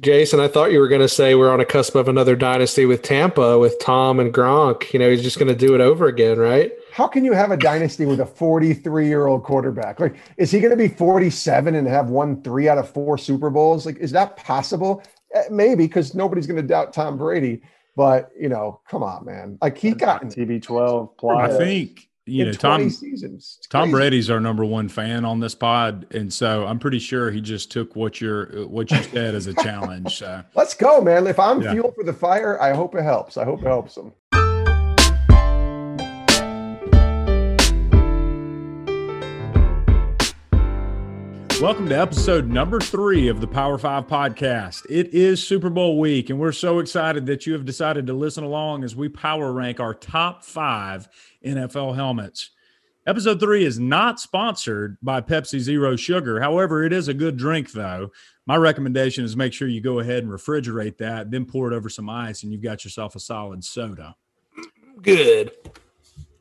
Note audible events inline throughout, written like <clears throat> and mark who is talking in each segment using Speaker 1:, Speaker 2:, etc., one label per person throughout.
Speaker 1: Jason, I thought you were going to say we're on a cusp of another dynasty with Tampa with Tom and Gronk. You know, he's just going to do it over again, right?
Speaker 2: How can you have a dynasty with a 43 year old quarterback? Like, is he going to be 47 and have won three out of four Super Bowls? Like, is that possible? Eh, maybe because nobody's going to doubt Tom Brady. But you know, come on, man! Like he got
Speaker 3: TB12
Speaker 4: plus. I think you know Tom
Speaker 2: seasons.
Speaker 4: Tom Brady's our number one fan on this pod, and so I'm pretty sure he just took what you're what you said as a challenge. So <laughs>
Speaker 2: let's go, man! If I'm yeah. fuel for the fire, I hope it helps. I hope it helps him.
Speaker 4: Welcome to episode number three of the Power Five podcast. It is Super Bowl week, and we're so excited that you have decided to listen along as we power rank our top five NFL helmets. Episode three is not sponsored by Pepsi Zero Sugar. However, it is a good drink, though. My recommendation is make sure you go ahead and refrigerate that, then pour it over some ice, and you've got yourself a solid soda.
Speaker 1: Good.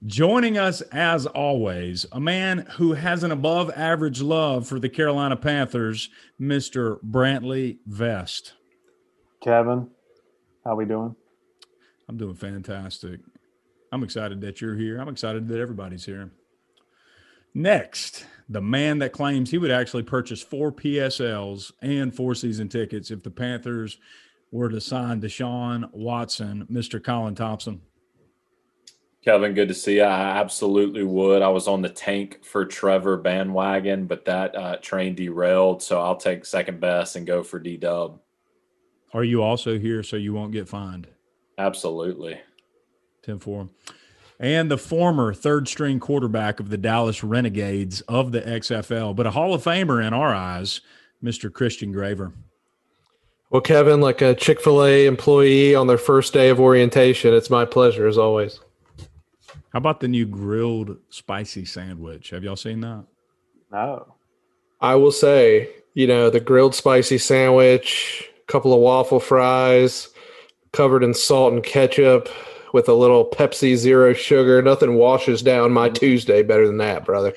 Speaker 4: Joining us, as always, a man who has an above average love for the Carolina Panthers, Mr. Brantley Vest.
Speaker 3: Kevin, how we doing?
Speaker 4: I'm doing fantastic. I'm excited that you're here. I'm excited that everybody's here. Next, the man that claims he would actually purchase four PSLs and four season tickets if the Panthers were to sign Deshaun Watson, Mr. Colin Thompson.
Speaker 5: Kevin, good to see you. I absolutely would. I was on the tank for Trevor bandwagon, but that uh, train derailed. So I'll take second best and go for D Dub.
Speaker 4: Are you also here so you won't get fined?
Speaker 5: Absolutely.
Speaker 4: 10 4. And the former third string quarterback of the Dallas Renegades of the XFL, but a Hall of Famer in our eyes, Mr. Christian Graver.
Speaker 1: Well, Kevin, like a Chick fil A employee on their first day of orientation, it's my pleasure as always.
Speaker 4: How about the new grilled spicy sandwich? Have y'all seen that?
Speaker 3: No.
Speaker 1: I will say, you know, the grilled spicy sandwich, a couple of waffle fries covered in salt and ketchup with a little Pepsi Zero sugar. Nothing washes down my mm-hmm. Tuesday better than that, brother.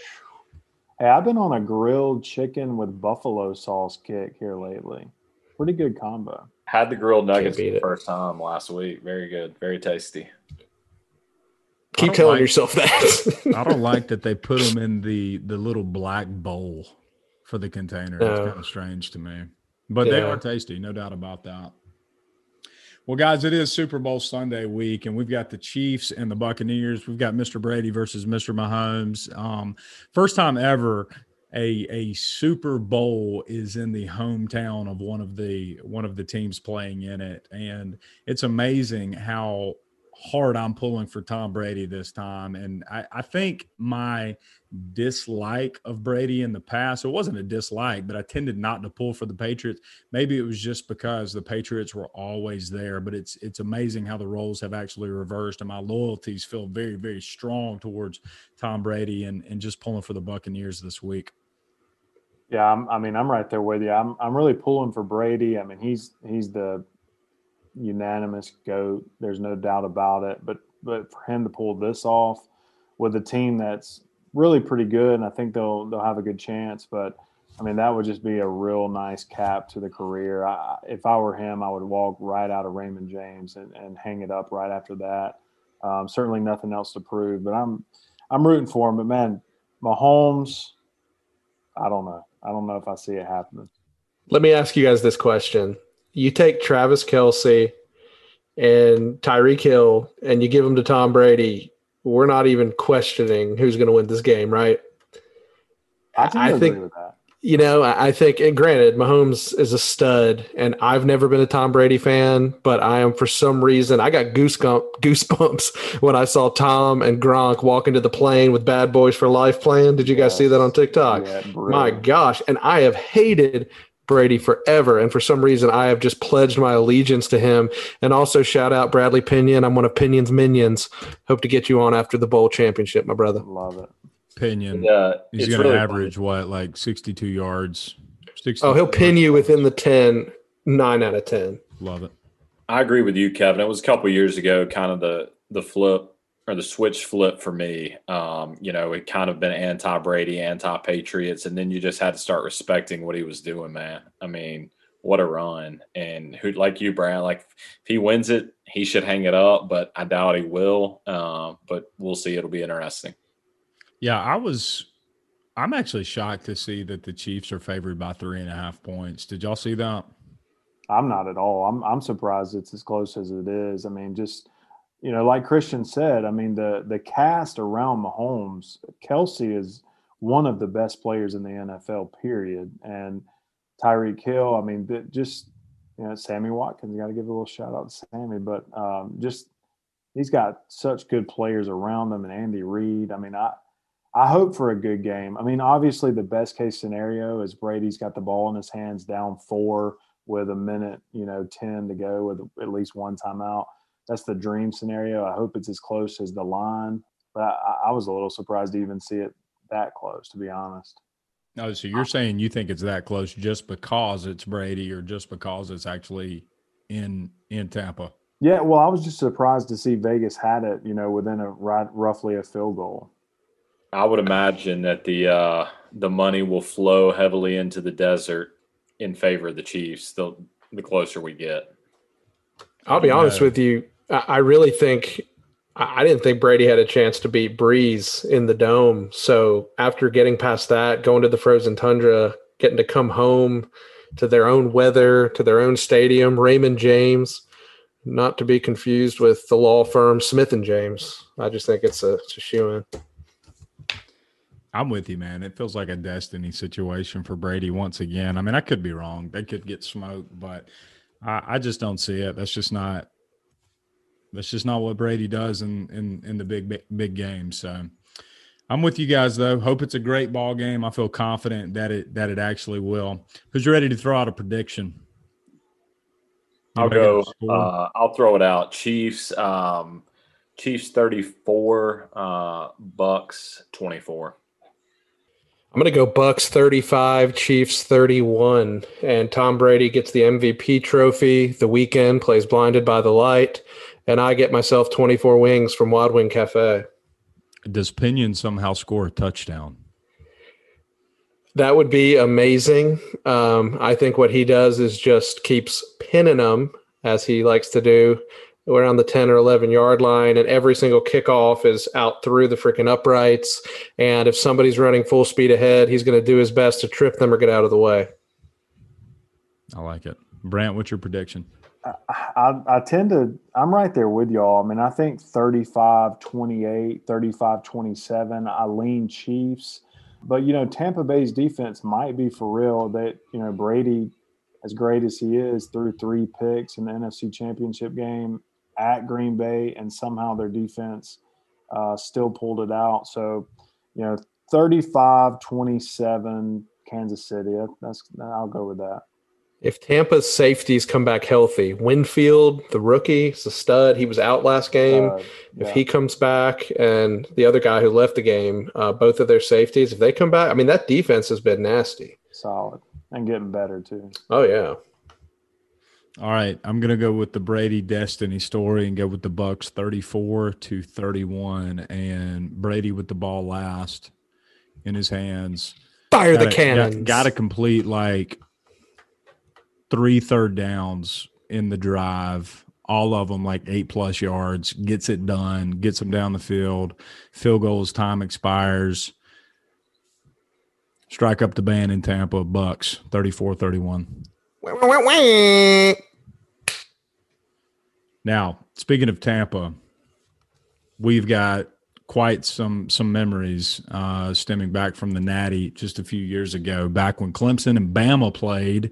Speaker 3: Hey, I've been on a grilled chicken with buffalo sauce kick here lately. Pretty good combo.
Speaker 5: Had the grilled nuggets for the first time last week. Very good. Very tasty.
Speaker 1: Keep telling like, yourself that. <laughs>
Speaker 4: I don't like that they put them in the the little black bowl for the container. No. It's kind of strange to me, but yeah. they are tasty, no doubt about that. Well, guys, it is Super Bowl Sunday week, and we've got the Chiefs and the Buccaneers. We've got Mr. Brady versus Mr. Mahomes. Um, first time ever a a Super Bowl is in the hometown of one of the one of the teams playing in it, and it's amazing how hard I'm pulling for Tom Brady this time. And I, I, think my dislike of Brady in the past, it wasn't a dislike, but I tended not to pull for the Patriots. Maybe it was just because the Patriots were always there, but it's it's amazing how the roles have actually reversed and my loyalties feel very, very strong towards Tom Brady and, and just pulling for the Buccaneers this week.
Speaker 3: Yeah, I'm, I mean, I'm right there with you. I'm, I'm really pulling for Brady. I mean, he's he's the unanimous goat. There's no doubt about it. But but for him to pull this off with a team that's really pretty good, and I think they'll they'll have a good chance. But I mean, that would just be a real nice cap to the career. I, if I were him, I would walk right out of Raymond James and, and hang it up right after that. Um, certainly nothing else to prove, but I'm I'm rooting for him. But man, Mahomes, I don't know. I don't know if I see it happening.
Speaker 1: Let me ask you guys this question: you take Travis Kelce and Tyreek Hill and you give them to Tom Brady, we're not even questioning who's going to win this game, right?
Speaker 3: I, I think
Speaker 1: you know, I think, and granted, Mahomes is a stud, and I've never been a Tom Brady fan, but I am for some reason I got goosebumps <laughs> when I saw Tom and Gronk walk into the plane with Bad Boys for Life playing. Did you guys yes. see that on TikTok? Yeah, My gosh! And I have hated Brady forever. And for some reason, I have just pledged my allegiance to him. And also, shout out Bradley Pinion. I'm one of Pinion's minions. Hope to get you on after the bowl championship, my brother.
Speaker 3: Love it.
Speaker 4: Pinion. Yeah, he's going to really average funny. what, like 62 yards?
Speaker 1: 60 oh, he'll pin you within the 10, nine out of 10.
Speaker 4: Love it.
Speaker 5: I agree with you, Kevin. It was a couple years ago, kind of the the flip or the switch flip for me. Um, you know, it kind of been anti Brady, anti Patriots, and then you just had to start respecting what he was doing, man. I mean, what a run! And who like you, Brad? Like if he wins it, he should hang it up, but I doubt he will. Uh, but we'll see. It'll be interesting.
Speaker 4: Yeah, I was. I'm actually shocked to see that the Chiefs are favored by three and a half points. Did y'all see that?
Speaker 3: I'm not at all. I'm I'm surprised it's as close as it is. I mean, just you know, like Christian said, I mean the the cast around Mahomes, Kelce is one of the best players in the NFL. Period. And Tyreek Hill, I mean, just you know, Sammy Watkins. Got to give a little shout out to Sammy, but um, just he's got such good players around him, and Andy Reid. I mean, I I hope for a good game. I mean, obviously, the best case scenario is Brady's got the ball in his hands, down four with a minute, you know, ten to go with at least one timeout. That's the dream scenario. I hope it's as close as the line, but I, I was a little surprised to even see it that close, to be honest.
Speaker 4: Oh, so you're saying you think it's that close just because it's Brady, or just because it's actually in in Tampa?
Speaker 3: Yeah, well, I was just surprised to see Vegas had it, you know, within a right, roughly a field goal.
Speaker 5: I would imagine that the uh, the money will flow heavily into the desert in favor of the Chiefs. The the closer we get.
Speaker 1: I'll be honest with you. I really think I didn't think Brady had a chance to beat Brees in the dome. So after getting past that, going to the frozen tundra, getting to come home to their own weather, to their own stadium, Raymond James, not to be confused with the law firm Smith and James. I just think it's a, it's a shoe in.
Speaker 4: I'm with you, man. It feels like a destiny situation for Brady once again. I mean, I could be wrong. They could get smoked, but I, I just don't see it. That's just not that's just not what Brady does in in in the big big, big games. So I'm with you guys though. Hope it's a great ball game. I feel confident that it that it actually will. Who's ready to throw out a prediction?
Speaker 5: I'll go. Uh, I'll throw it out. Chiefs. Um, Chiefs 34, uh, Bucks 24.
Speaker 1: I'm going to go Bucks 35, Chiefs 31, and Tom Brady gets the MVP trophy. The Weeknd, plays Blinded by the Light, and I get myself 24 wings from Wild Wing Cafe.
Speaker 4: Does Pinion somehow score a touchdown?
Speaker 1: That would be amazing. Um, I think what he does is just keeps pinning them as he likes to do around the 10 or 11 yard line, and every single kickoff is out through the freaking uprights. And if somebody's running full speed ahead, he's going to do his best to trip them or get out of the way.
Speaker 4: I like it. Brant, what's your prediction?
Speaker 3: I, I, tend to, I'm right there with y'all. I mean, I think 35 28, 35 27. I lean Chiefs. But, you know, Tampa Bay's defense might be for real that, you know, Brady, as great as he is, threw three picks in the NFC Championship game at Green Bay, and somehow their defense uh, still pulled it out. So, you know, 35 27, Kansas City. That's, I'll go with that.
Speaker 1: If Tampa's safeties come back healthy, Winfield, the rookie, is a stud. He was out last game. Uh, yeah. If he comes back, and the other guy who left the game, uh, both of their safeties, if they come back, I mean that defense has been nasty.
Speaker 3: Solid and getting better too.
Speaker 1: Oh yeah.
Speaker 4: All right, I'm gonna go with the Brady Destiny story and go with the Bucks 34 to 31, and Brady with the ball last in his hands.
Speaker 1: Fire gotta, the cannons.
Speaker 4: Got, got to complete like three third downs in the drive, all of them like eight plus yards, gets it done, gets them down the field, field goals, time expires. Strike up the band in Tampa, Bucks 34 31. Now, speaking of Tampa, we've got quite some some memories uh, stemming back from the Natty just a few years ago, back when Clemson and Bama played.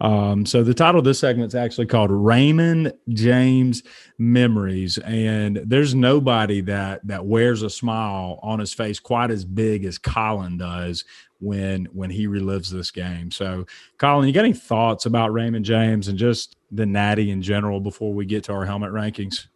Speaker 4: Um, so the title of this segment is actually called Raymond James Memories, and there's nobody that that wears a smile on his face quite as big as Colin does when when he relives this game. So, Colin, you got any thoughts about Raymond James and just the Natty in general before we get to our helmet rankings?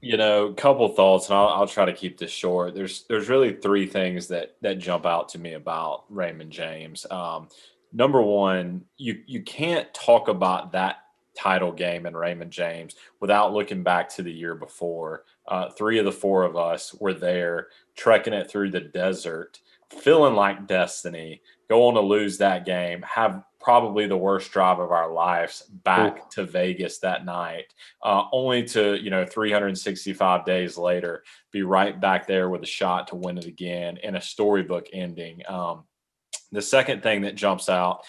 Speaker 5: You know, a couple thoughts, and I'll, I'll try to keep this short. There's there's really three things that that jump out to me about Raymond James. Um, number one, you you can't talk about that title game in Raymond James without looking back to the year before. Uh, three of the four of us were there, trekking it through the desert, feeling like destiny go on to lose that game, have probably the worst drive of our lives back Ooh. to Vegas that night, uh, only to, you know, 365 days later, be right back there with a shot to win it again and a storybook ending. Um, the second thing that jumps out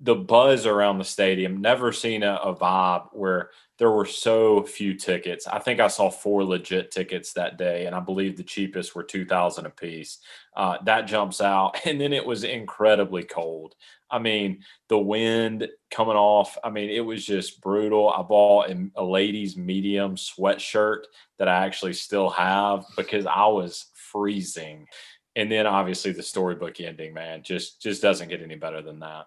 Speaker 5: the buzz around the stadium. Never seen a, a, vibe where there were so few tickets. I think I saw four legit tickets that day, and I believe the cheapest were two thousand a piece. Uh, that jumps out, <laughs> and then it was incredibly cold. I mean, the wind coming off. I mean, it was just brutal. I bought a ladies' medium sweatshirt that I actually still have because I was freezing. And then obviously the storybook ending, man, just just doesn't get any better than that.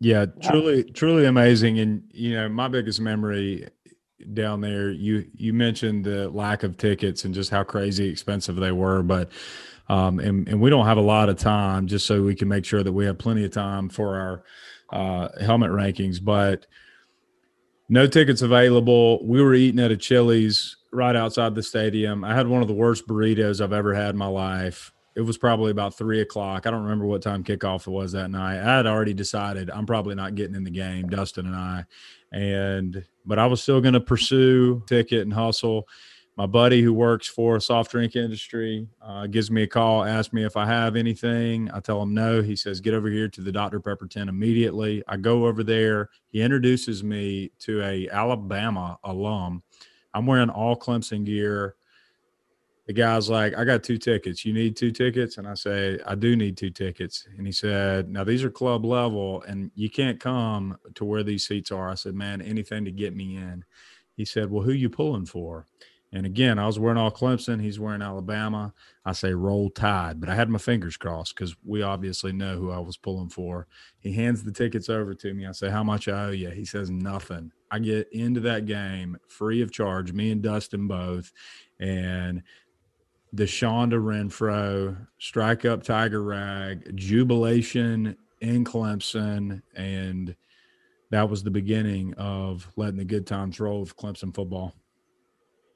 Speaker 4: Yeah, truly, truly amazing. And you know, my biggest memory down there, you you mentioned the lack of tickets and just how crazy expensive they were, but um, and and we don't have a lot of time, just so we can make sure that we have plenty of time for our uh, helmet rankings. But no tickets available. We were eating at a Chili's right outside the stadium. I had one of the worst burritos I've ever had in my life it was probably about three o'clock. I don't remember what time kickoff it was that night. I had already decided I'm probably not getting in the game, Dustin and I. And but I was still going to pursue ticket and hustle. My buddy who works for a soft drink industry uh, gives me a call, asks me if I have anything. I tell him no. He says, "Get over here to the Dr Pepper tent immediately." I go over there. He introduces me to a Alabama alum. I'm wearing all Clemson gear the guy's like, I got two tickets. You need two tickets? And I say, I do need two tickets. And he said, Now these are club level and you can't come to where these seats are. I said, Man, anything to get me in. He said, Well, who you pulling for? And again, I was wearing all Clemson. He's wearing Alabama. I say roll tide, but I had my fingers crossed because we obviously know who I was pulling for. He hands the tickets over to me. I say, How much I owe you? He says, Nothing. I get into that game free of charge, me and Dustin both. And the Shonda Renfrow, Strike Up Tiger Rag, Jubilation in Clemson, and that was the beginning of letting the good times roll with Clemson football.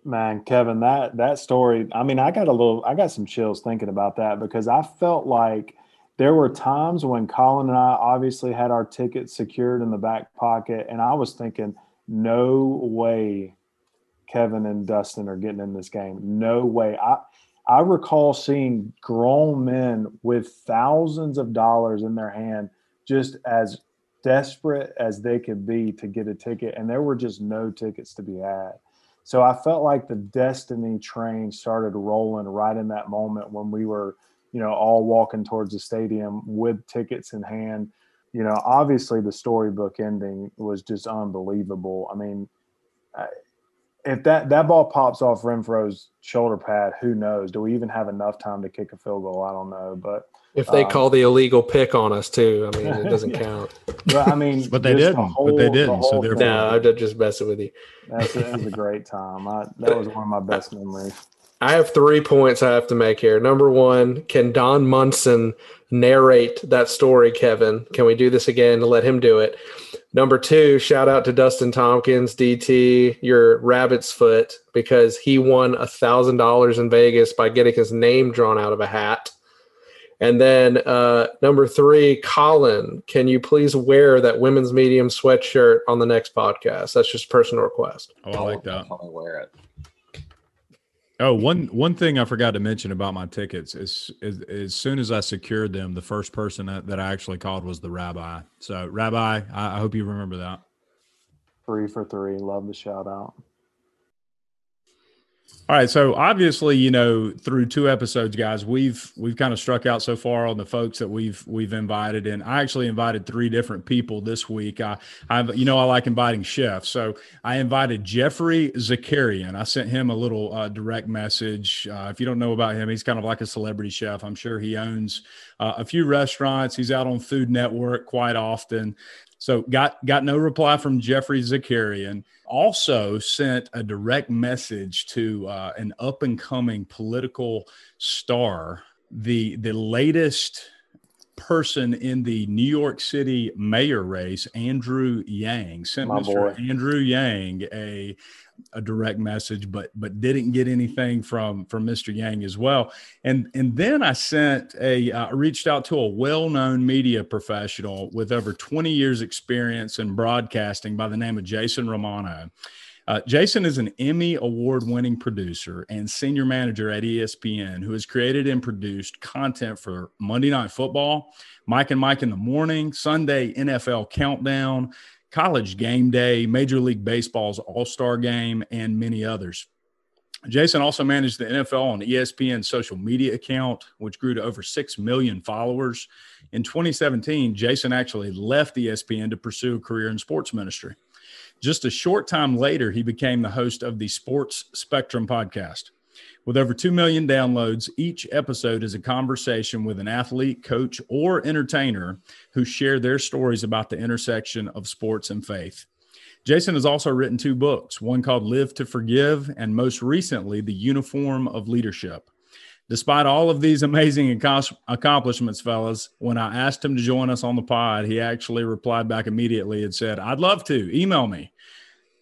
Speaker 3: Man, Kevin, that that story, I mean, I got a little I got some chills thinking about that because I felt like there were times when Colin and I obviously had our tickets secured in the back pocket, and I was thinking, no way Kevin and Dustin are getting in this game. No way. I I recall seeing grown men with thousands of dollars in their hand, just as desperate as they could be to get a ticket, and there were just no tickets to be had. So I felt like the destiny train started rolling right in that moment when we were, you know, all walking towards the stadium with tickets in hand. You know, obviously the storybook ending was just unbelievable. I mean, if that that ball pops off Renfrow's shoulder pad, who knows? Do we even have enough time to kick a field goal? I don't know, but
Speaker 1: if they um, call the illegal pick on us too, I mean, it doesn't <laughs> yeah. count.
Speaker 3: But I mean,
Speaker 4: but they didn't. The whole, but they didn't. The so they're
Speaker 1: no. I'm just messing with you.
Speaker 3: That's, that was a great time. I, that was one of my best memories.
Speaker 1: I have three points I have to make here. Number one, can Don Munson narrate that story, Kevin? Can we do this again let him do it? Number two, shout out to Dustin Tompkins, DT, your rabbit's foot, because he won a thousand dollars in Vegas by getting his name drawn out of a hat. And then uh, number three, Colin, can you please wear that women's medium sweatshirt on the next podcast? That's just a personal request.
Speaker 4: Oh, I like that. I'll wear it. Oh, one one thing I forgot to mention about my tickets is, is as soon as I secured them, the first person that, that I actually called was the rabbi. So, Rabbi, I, I hope you remember that.
Speaker 3: Three for three. Love the shout out.
Speaker 4: All right, so obviously, you know, through two episodes, guys, we've we've kind of struck out so far on the folks that we've we've invited, and I actually invited three different people this week. I, I've, you know, I like inviting chefs, so I invited Geoffrey Zakarian. I sent him a little uh, direct message. Uh, if you don't know about him, he's kind of like a celebrity chef. I'm sure he owns uh, a few restaurants. He's out on Food Network quite often. So got got no reply from Geoffrey Zakarian. Also sent a direct message to uh, an up and coming political star. The the latest person in the New York City mayor race, Andrew Yang, sent My Mr. Boy. Andrew Yang a a direct message, but but didn't get anything from from Mr. Yang as well. And and then I sent a uh, reached out to a well known media professional with over 20 years experience in broadcasting by the name of Jason Romano. Uh, Jason is an Emmy award winning producer and senior manager at ESPN who has created and produced content for Monday Night Football, Mike and Mike in the Morning, Sunday NFL Countdown, College Game Day, Major League Baseball's All Star Game, and many others. Jason also managed the NFL on ESPN's social media account, which grew to over 6 million followers. In 2017, Jason actually left ESPN to pursue a career in sports ministry. Just a short time later, he became the host of the Sports Spectrum podcast. With over 2 million downloads, each episode is a conversation with an athlete, coach, or entertainer who share their stories about the intersection of sports and faith. Jason has also written two books, one called Live to Forgive, and most recently, The Uniform of Leadership. Despite all of these amazing accomplishments, fellas, when I asked him to join us on the pod, he actually replied back immediately and said, I'd love to. Email me.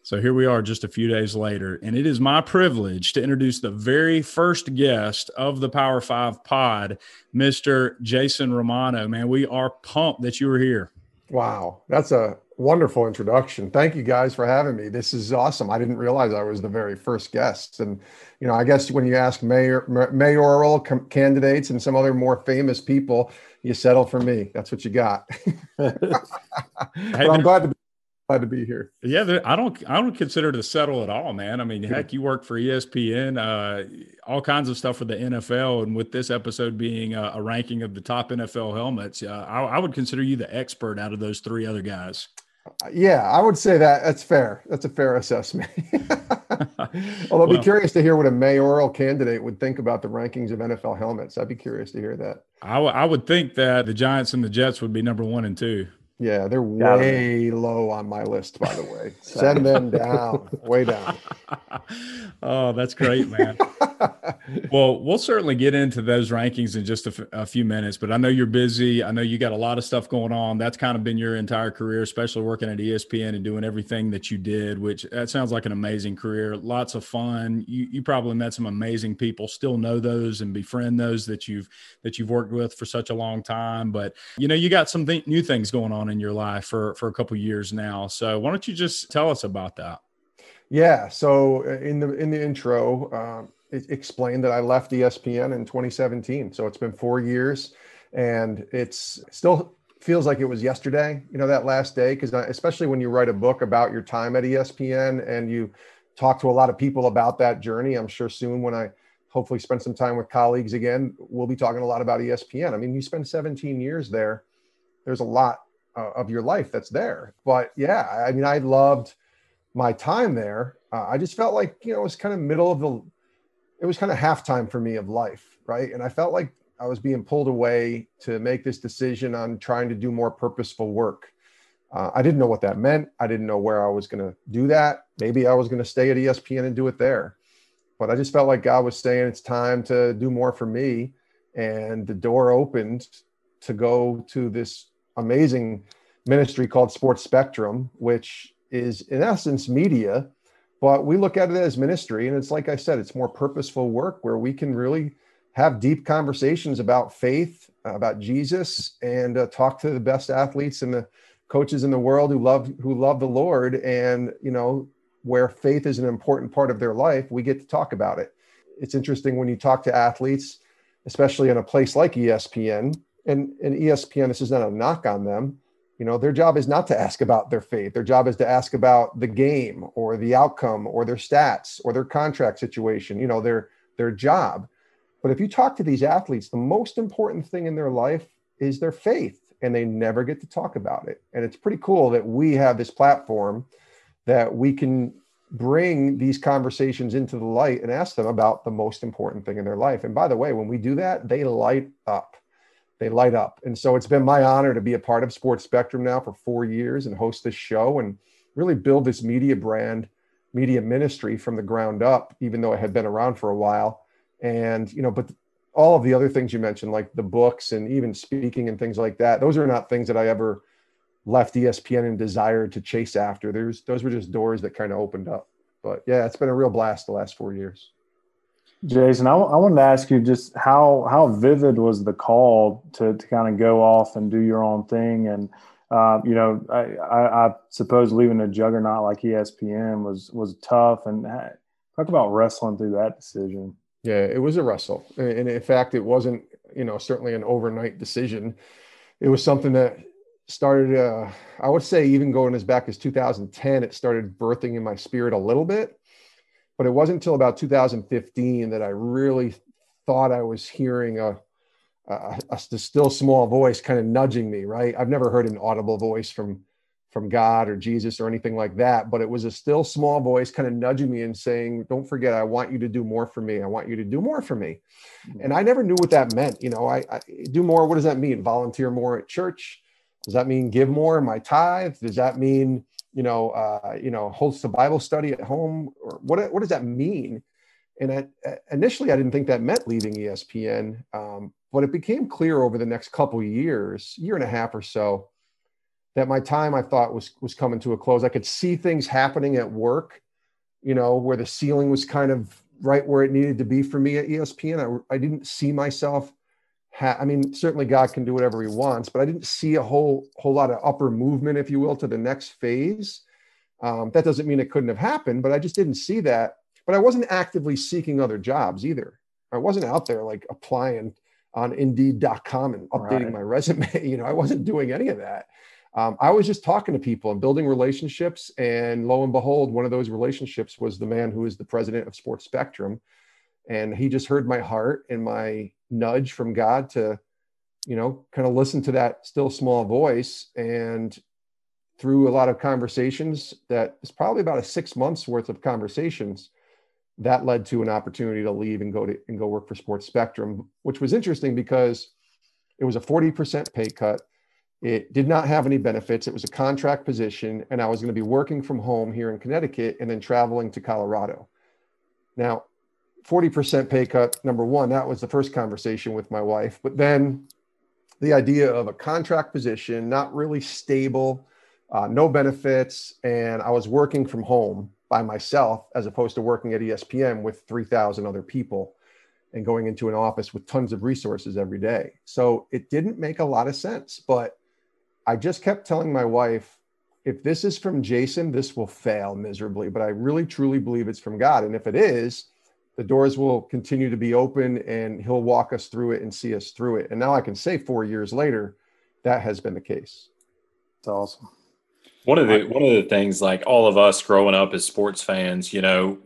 Speaker 4: So here we are just a few days later, and it is my privilege to introduce the very first guest of the Power Five pod, Mr. Jason Romano. Man, we are pumped that you were here.
Speaker 2: Wow, that's a wonderful introduction. Thank you guys for having me. This is awesome. I didn't realize I was the very first guest. And, you know, I guess when you ask mayor, mayoral com- candidates and some other more famous people, you settle for me. That's what you got. <laughs> I'm glad to be glad to be here.
Speaker 4: Yeah, I don't I don't consider it a settle at all, man. I mean, heck, you work for ESPN, uh, all kinds of stuff for the NFL, and with this episode being a, a ranking of the top NFL helmets, uh, I, I, would consider you the expert out of those three other guys.
Speaker 2: Yeah, I would say that that's fair. That's a fair assessment. <laughs> Although I'd be curious to hear what a mayoral candidate would think about the rankings of NFL helmets. I'd be curious to hear that.
Speaker 4: I, w- I would think that the Giants and the Jets would be number one and two.
Speaker 2: Yeah, they're way low on my list, by the way. <laughs> Send them down, way down. <laughs>
Speaker 4: oh, that's great, man. <laughs> well, we'll certainly get into those rankings in just a, f- a few minutes, but I know you're busy. I know you got a lot of stuff going on. That's kind of been your entire career, especially working at ESPN and doing everything that you did, which that sounds like an amazing career. Lots of fun. You, you probably met some amazing people, still know those and befriend those that you've that you've worked with for such a long time. But you know, you got some th- new things going on in your life for for a couple years now. So why don't you just tell us about that?
Speaker 2: Yeah. So uh, in the in the intro, um, it explained that I left ESPN in 2017. So it's been four years, and it's still feels like it was yesterday. You know that last day because especially when you write a book about your time at ESPN and you talk to a lot of people about that journey. I'm sure soon when I hopefully spend some time with colleagues again, we'll be talking a lot about ESPN. I mean, you spend 17 years there. There's a lot uh, of your life that's there. But yeah, I mean, I loved my time there. Uh, I just felt like you know it was kind of middle of the, it was kind of halftime for me of life, right? And I felt like I was being pulled away to make this decision on trying to do more purposeful work. Uh, I didn't know what that meant. I didn't know where I was going to do that. Maybe I was going to stay at ESPN and do it there. But I just felt like God was saying it's time to do more for me. And the door opened to go to this amazing ministry called Sports Spectrum, which is in essence media, but we look at it as ministry. And it's like I said, it's more purposeful work where we can really have deep conversations about faith, about Jesus, and uh, talk to the best athletes and the coaches in the world who love who love the Lord. And you know, where faith is an important part of their life, we get to talk about it. It's interesting when you talk to athletes, especially in a place like ESPN, and, and ESPN, this is not a knock on them. You know, their job is not to ask about their faith. Their job is to ask about the game or the outcome or their stats or their contract situation, you know, their their job. But if you talk to these athletes, the most important thing in their life is their faith, and they never get to talk about it. And it's pretty cool that we have this platform that we can bring these conversations into the light and ask them about the most important thing in their life. And by the way, when we do that, they light up they light up. And so it's been my honor to be a part of Sports Spectrum now for four years and host this show and really build this media brand, media ministry from the ground up, even though it had been around for a while. And, you know, but all of the other things you mentioned, like the books and even speaking and things like that, those are not things that I ever left ESPN and desired to chase after. There's those were just doors that kind of opened up. But yeah, it's been a real blast the last four years.
Speaker 3: Jason, I, I wanted to ask you just how how vivid was the call to to kind of go off and do your own thing, and uh, you know, I, I, I, suppose leaving a juggernaut like ESPN was was tough, and talk about wrestling through that decision.
Speaker 2: Yeah, it was a wrestle, and in fact, it wasn't you know certainly an overnight decision. It was something that started. Uh, I would say even going as back as 2010, it started birthing in my spirit a little bit but it wasn't until about 2015 that I really thought I was hearing a, a, a still small voice kind of nudging me. Right? I've never heard an audible voice from from God or Jesus or anything like that, but it was a still small voice kind of nudging me and saying, "Don't forget, I want you to do more for me. I want you to do more for me." Mm-hmm. And I never knew what that meant. You know, I, I do more. What does that mean? Volunteer more at church? Does that mean give more in my tithe? Does that mean you know, uh, you know, hosts a Bible study at home, or what? What does that mean? And I, initially, I didn't think that meant leaving ESPN, um, but it became clear over the next couple years, year and a half or so, that my time I thought was was coming to a close. I could see things happening at work, you know, where the ceiling was kind of right where it needed to be for me at ESPN. I, I didn't see myself ha- I mean, certainly God can do whatever He wants, but I didn't see a whole whole lot of upper movement, if you will, to the next phase. Um, that doesn't mean it couldn't have happened, but I just didn't see that. But I wasn't actively seeking other jobs either. I wasn't out there like applying on Indeed.com and updating right. my <laughs> resume. You know, I wasn't doing any of that. Um, I was just talking to people and building relationships. And lo and behold, one of those relationships was the man who is the president of Sports Spectrum, and he just heard my heart and my nudge from God to, you know, kind of listen to that still small voice. And through a lot of conversations, that is probably about a six months worth of conversations, that led to an opportunity to leave and go to and go work for Sports Spectrum, which was interesting because it was a 40% pay cut. It did not have any benefits. It was a contract position, and I was going to be working from home here in Connecticut and then traveling to Colorado. Now, 40% pay cut, number one, that was the first conversation with my wife. But then the idea of a contract position, not really stable, uh, no benefits, and I was working from home by myself as opposed to working at ESPN with 3,000 other people and going into an office with tons of resources every day. So it didn't make a lot of sense. But I just kept telling my wife, if this is from Jason, this will fail miserably. But I really truly believe it's from God. And if it is, the doors will continue to be open and he'll walk us through it and see us through it. And now I can say four years later, that has been the case.
Speaker 3: It's awesome.
Speaker 5: One of the one of the things like all of us growing up as sports fans, you know,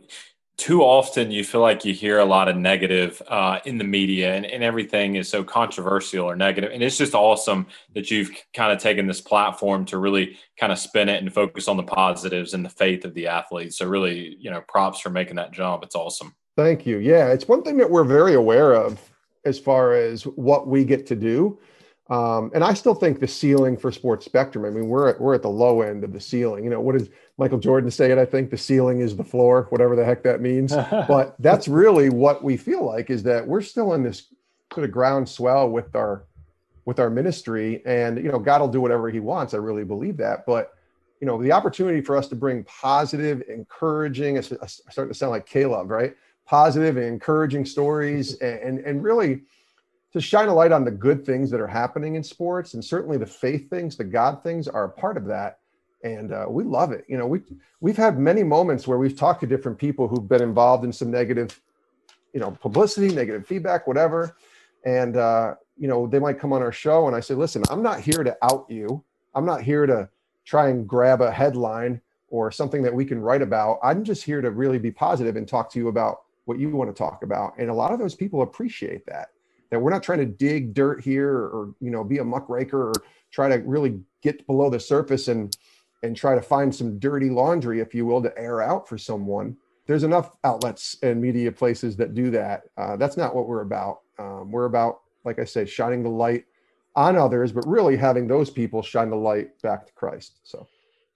Speaker 5: too often you feel like you hear a lot of negative uh, in the media and, and everything is so controversial or negative. and it's just awesome that you've kind of taken this platform to really kind of spin it and focus on the positives and the faith of the athletes so really you know props for making that jump it's awesome
Speaker 2: Thank you. Yeah, it's one thing that we're very aware of as far as what we get to do. Um, and I still think the ceiling for Sports Spectrum. I mean, we're at, we're at the low end of the ceiling. You know, what does Michael Jordan say? It. I think the ceiling is the floor, whatever the heck that means. <laughs> but that's really what we feel like is that we're still in this sort of ground swell with our with our ministry, and you know, God will do whatever He wants. I really believe that. But you know, the opportunity for us to bring positive, encouraging. It's starting to sound like Caleb, right? Positive and encouraging stories <laughs> and, and really to shine a light on the good things that are happening in sports. And certainly the faith things the god things are a part of that. And uh, we love it. You know we we've had many moments where we've talked to different people who've been involved in some negative you know publicity negative feedback whatever. And uh, you know they might come on our show and i say listen i'm not here to out you. I'm not here to try and grab a headline or something that we can write about. I'm just here to really be positive and talk to you about what you want to talk about. And a lot of those people appreciate that, that we're not trying to dig dirt here or, you know, be a muckraker or try to really get below the surface and, and try to find some dirty laundry, if you will, to air out for someone. There's enough outlets and media places that do that. Uh, that's not what we're about. Um, we're about, like I say, shining the light on others, but really having those people shine the light back to Christ. So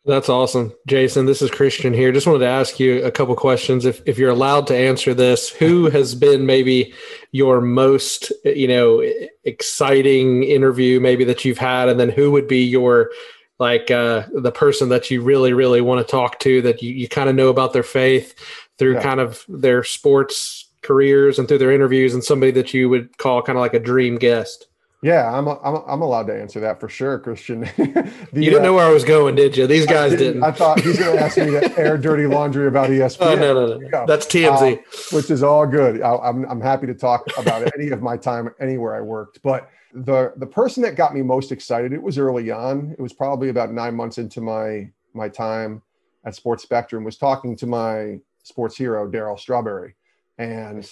Speaker 1: That's awesome. Jason, this is Christian here. Just wanted to ask you a couple questions. If, if you're allowed to answer this, who <laughs> has been maybe your most, you know, exciting interview maybe that you've had? And then who would be your, like, uh, the person that you really, really want to talk to that you, you kind of know about their faith through yeah. kind of their sports careers and through their interviews and somebody that you would call kind of like a dream guest?
Speaker 2: Yeah, I'm, I'm, I'm allowed to answer that for sure, Christian. <laughs>
Speaker 1: the, you didn't uh, know where I was going, did you? These guys
Speaker 2: I
Speaker 1: didn't, didn't. <laughs>
Speaker 2: I thought he's going to ask me to <laughs> air dirty laundry about ESPN.
Speaker 1: Oh, no, no, no. That's TMZ.
Speaker 2: Uh, which is all good. I, I'm, I'm happy to talk about any of my time anywhere I worked. But the, the person that got me most excited, it was early on. It was probably about nine months into my, my time at Sports Spectrum, was talking to my sports hero, Darryl Strawberry. And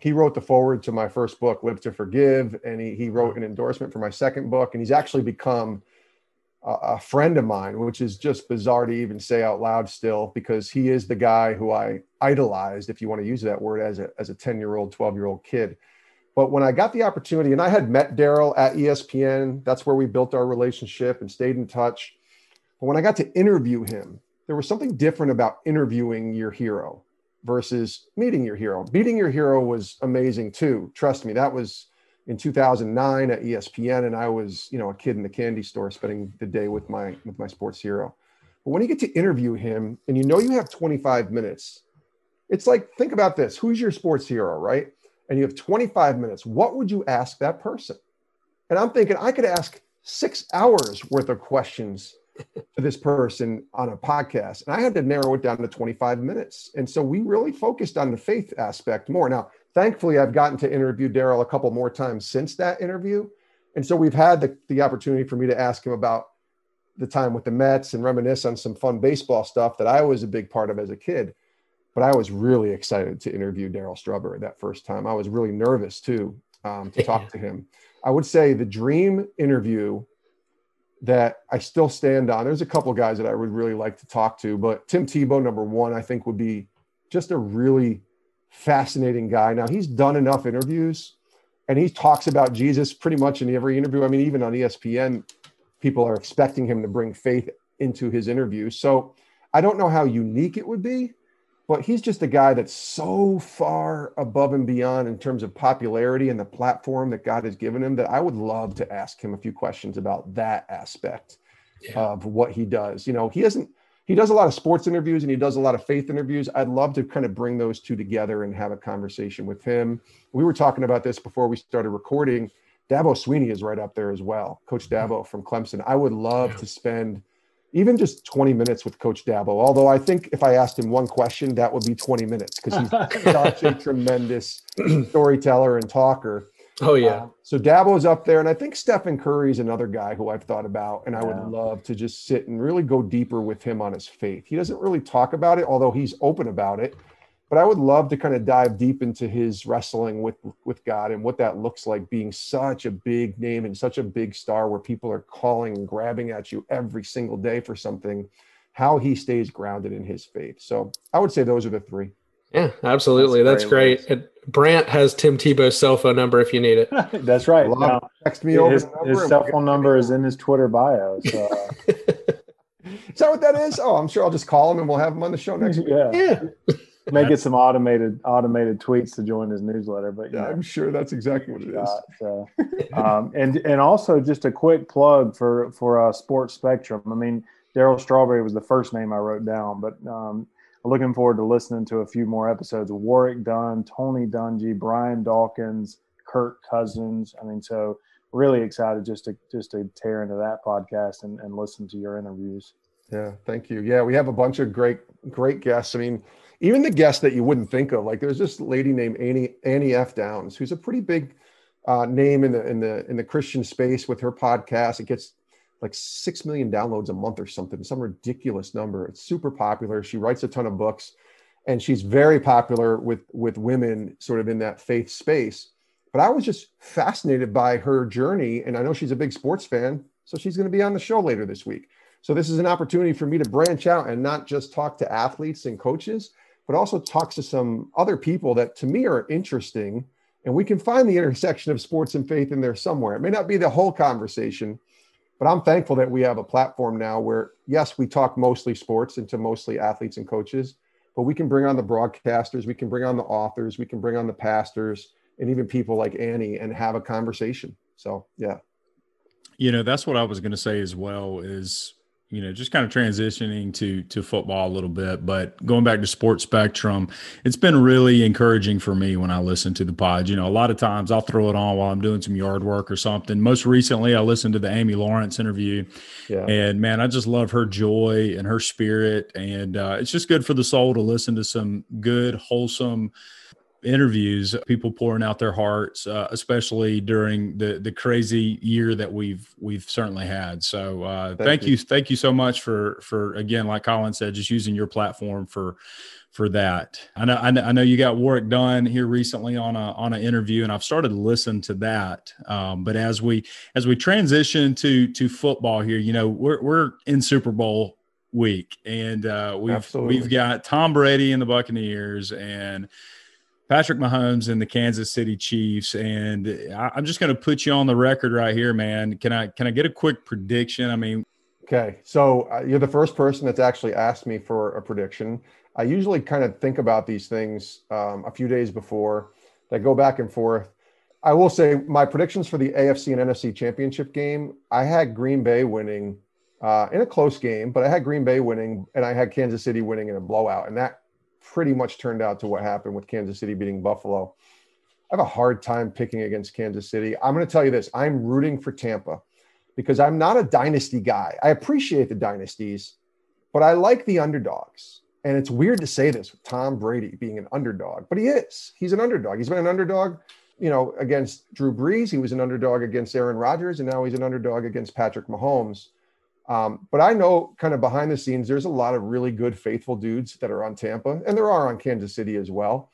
Speaker 2: he wrote the forward to my first book, Live to Forgive, and he, he wrote an endorsement for my second book. And he's actually become a, a, friend of mine, which is just bizarre to even say out loud still, because he is the guy who I idolized, if you want to use that word, as a, as a 10 year old, 12 year old kid. But when I got the opportunity, and I had met Darryl at ESPN, that's where we built our relationship and stayed in touch. But when I got to interview him, there was something different about interviewing your hero versus meeting your hero. Meeting your hero was amazing too. Trust me, that was in 2009 at ESPN, and I was, you know, a kid in the candy store spending the day with my with my sports hero. But when you get to interview him, and you know you have 25 minutes, it's like think about this: who's your sports hero, right? And you have 25 minutes. What would you ask that person? And I'm thinking I could ask six hours worth of questions <laughs> to this person on a podcast. And I had to narrow it down to 25 minutes. And so we really focused on the faith aspect more. Now, thankfully, I've gotten to interview Darryl a couple more times since that interview. And so we've had the, the opportunity for me to ask him about the time with the Mets and reminisce on some fun baseball stuff that I was a big part of as a kid. But I was really excited to interview Darryl Strawberry that first time. I was really nervous too um, to talk to him. I would say the dream interview that I still stand on. There's a couple guys that I would really like to talk to, but Tim Tebow, number one, I think would be just a really fascinating guy. Now he's done enough interviews and he talks about Jesus pretty much in every interview. I mean, even on ESPN, people are expecting him to bring faith into his interviews. So I don't know how unique it would be, but he's just a guy that's so far above and beyond in terms of popularity and the platform that God has given him that I would love to ask him a few questions about that aspect yeah. of what he does. You know, he doesn't he does a lot of sports interviews and he does a lot of faith interviews. I'd love to kind of bring those two together and have a conversation with him. We were talking about this before we started recording. Dabo Swinney is right up there as well. Coach hmm. Dabo from Clemson. I would love yeah. to spend even just 20 minutes with Coach Dabo. Although I think if I asked him one question, that would be 20 minutes because he's <laughs> such a tremendous <clears throat> storyteller and talker.
Speaker 1: Oh yeah. Uh,
Speaker 2: so Dabo's up there, and I think Stephen Curry is another guy who I've thought about, and I yeah. would love to just sit and really go deeper with him on his faith. He doesn't really talk about it, although he's open about it but I would love to kind of dive deep into his wrestling with with God and what that looks like being such a big name and such a big star where people are calling and grabbing at you every single day for something how he stays grounded in his faith. So I would say those are the three.
Speaker 1: Yeah, absolutely. That's, That's great. great. Brant has Tim Tebow's cell phone number if you need it. <laughs>
Speaker 3: That's right. Now,
Speaker 2: text me over.
Speaker 3: His, his cell phone number is in his Twitter bio. So.
Speaker 2: Uh, <laughs> is that what that is? Oh, I'm sure I'll just call him and we'll have him on the show next <laughs> week.
Speaker 3: Yeah. Yeah. <laughs> May get some automated automated tweets to join his newsletter, but
Speaker 2: yeah, know, I'm sure that's exactly what it is.
Speaker 3: So, <laughs> um, and and also just a quick plug for for uh, Sports Spectrum. I mean, Darryl Strawberry was the first name I wrote down, but um, looking forward to listening to a few more episodes. Warrick Dunn, Tony Dungy, Brian Dawkins, Kirk Cousins. I mean, so really excited just to just to tear into that podcast and, and listen to your interviews.
Speaker 2: Yeah, thank you. Yeah, we have a bunch of great great guests. I mean even the guests that you wouldn't think of. Like there's this lady named Annie Annie F. Downs, who's a pretty big uh, name in the in the in the Christian space with her podcast. It gets like six million downloads a month or something, some ridiculous number. It's super popular. She writes a ton of books, and she's very popular with with women sort of in that faith space. But I was just fascinated by her journey, and I know she's a big sports fan, so she's going to be on the show later this week. So this is an opportunity for me to branch out and not just talk to athletes and coaches, but also talks to some other people that to me are interesting. And we can find the intersection of sports and faith in there somewhere. It may not be the whole conversation, But I'm thankful that we have a platform now where, yes, we talk mostly sports and to mostly athletes and coaches, but we can bring on the broadcasters, we can bring on the authors, we can bring on the pastors, and even people like Annie and have a conversation. So, yeah.
Speaker 4: You know, that's what I was going to say as well is you know, just kind of transitioning to to football a little bit, but going back to Sports Spectrum, it's been really encouraging for me when I listen to the pod. You know, a lot of times I'll throw it on while I'm doing some yard work or something. Most recently, I listened to the Amy Lawrence interview, yeah. and man, I just love her joy and her spirit, and uh, it's just good for the soul to listen to some good, wholesome interviews, people pouring out their hearts, uh, especially during the the crazy year that we've we've certainly had. So uh, thank, thank you. you, thank you so much for for again, like Colin said, just using your platform for for that. I know, I know, I know you got Warrick done here recently on a on an interview, and I've started to listen to that. Um, but as we as we transition to to football here, you know, we're we're in Super Bowl week, and uh, we've Absolutely. we've got Tom Brady and the Buccaneers and Patrick Mahomes and the Kansas City Chiefs, and I, am just going to put you on the record right here, man. Can I can I get a quick prediction? I mean,
Speaker 2: okay, so uh, you're the first person that's actually asked me for a prediction. I usually kind of think about these things um, a few days before. That go back and forth. I will say my predictions for the AFC and NFC championship game. I had Green Bay winning uh, in a close game, but I had Green Bay winning, and I had Kansas City winning in a blowout, and that pretty much turned out to what happened with Kansas City beating Buffalo. I have a hard time picking against Kansas City. I'm going to tell you this I'm rooting for Tampa because I'm not a dynasty guy. I appreciate the dynasties, but I like the underdogs. And it's weird to say this with Tom Brady being an underdog, but he is. He's an underdog. He's been an underdog, you know, against Drew Brees. He was an underdog against Aaron Rodgers, and now he's an underdog against Patrick Mahomes. Um, but I know kind of behind the scenes, there's a lot of really good, faithful dudes that are on Tampa, and there are on Kansas City as well.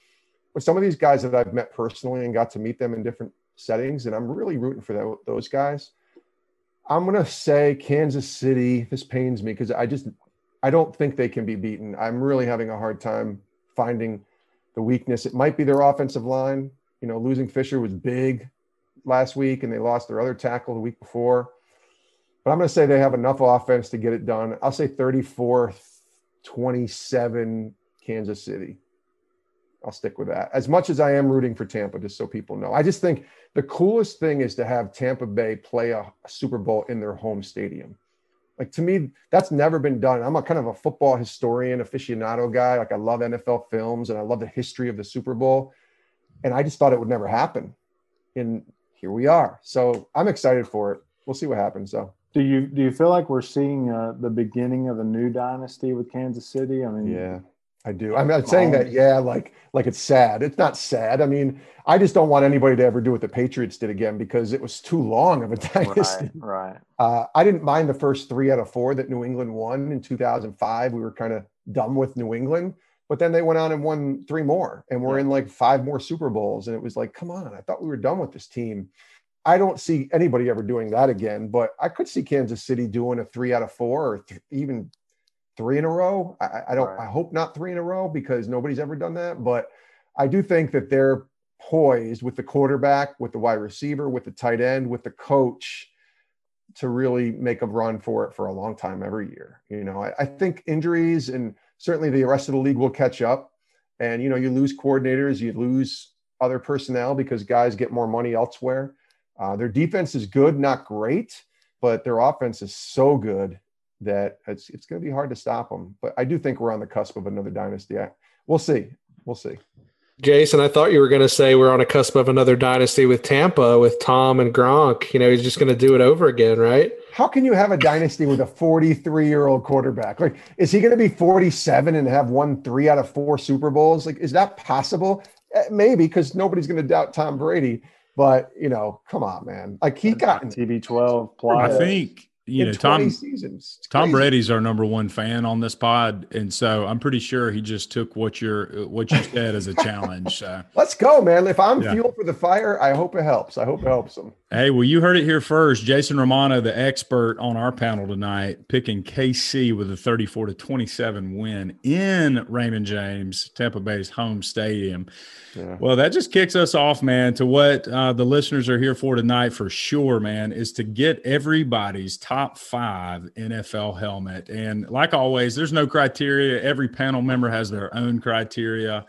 Speaker 2: But some of these guys that I've met personally and got to meet them in different settings, and I'm really rooting for that, those guys. I'm going to say Kansas City. This pains me because I just I don't think they can be beaten. I'm really having a hard time finding the weakness. It might be their offensive line. You know, losing Fisher was big last week, and they lost their other tackle the week before. But I'm going to say they have enough offense to get it done. I'll say 34 27 Kansas City. I'll stick with that. As much as I am rooting for Tampa, just so people know. I just think the coolest thing is to have Tampa Bay play a, a Super Bowl in their home stadium. Like to me, that's never been done. I'm a kind of a football historian, aficionado guy. Like I love NFL films and I love the history of the Super Bowl. And I just thought it would never happen. And here we are. So I'm excited for it. We'll see what happens though.
Speaker 3: Do you do you feel like we're seeing uh, the beginning of a new dynasty with Kansas City? I mean,
Speaker 2: yeah, I do. I'm not saying that. Yeah, like like it's sad. It's not sad. I mean, I just don't want anybody to ever do what the Patriots did again because it was too long of a <laughs> dynasty.
Speaker 3: Right. right.
Speaker 2: Uh, I didn't mind the first three out of four that New England won in 2005. We were kind of dumb with New England, but then they went on and won three more, and we're yeah. in like five more Super Bowls, and it was like, come on, I thought we were done with this team. I don't see anybody ever doing that again, but I could see Kansas City doing a three out of four or th- even three in a row. I, I don't, right. I hope not three in a row because nobody's ever done that. But I do think that they're poised with the quarterback, with the wide receiver, with the tight end, with the coach to really make a run for it for a long time every year. You know, I, I think injuries and certainly the rest of the league will catch up. And, you know, you lose coordinators, you lose other personnel because guys get more money elsewhere. Uh, their defense is good, not great, but their offense is so good that it's it's going to be hard to stop them. But I do think we're on the cusp of another dynasty. We'll see. We'll see.
Speaker 1: Jason, I thought you were going to say we're on a cusp of another dynasty with Tampa with Tom and Gronk. You know, he's just going to do it over again, right?
Speaker 2: How can you have a dynasty with a 43 year old quarterback? Like, is he going to be 47 and have won three out of four Super Bowls? Like, is that possible? Eh, maybe because nobody's going to doubt Tom Brady. But you know, come on, man! Like he got
Speaker 3: TB12
Speaker 4: plus. I think you know Tom seasons. Tom Brady's our number one fan on this pod, and so I'm pretty sure he just took what you're what you said as a challenge. So. <laughs>
Speaker 2: Let's go, man! If I'm yeah. fuel for the fire, I hope it helps. I hope it helps him.
Speaker 4: Hey, well, you heard it here first. Jason Romano, the expert on our panel tonight, picking KC with a 34 to 27 win in Raymond James, Tampa Bay's home stadium. Yeah. Well, that just kicks us off, man, to what uh, the listeners are here for tonight for sure, man, is to get everybody's top top five NFL helmet. And like always, there's no criteria. Every panel member has their own criteria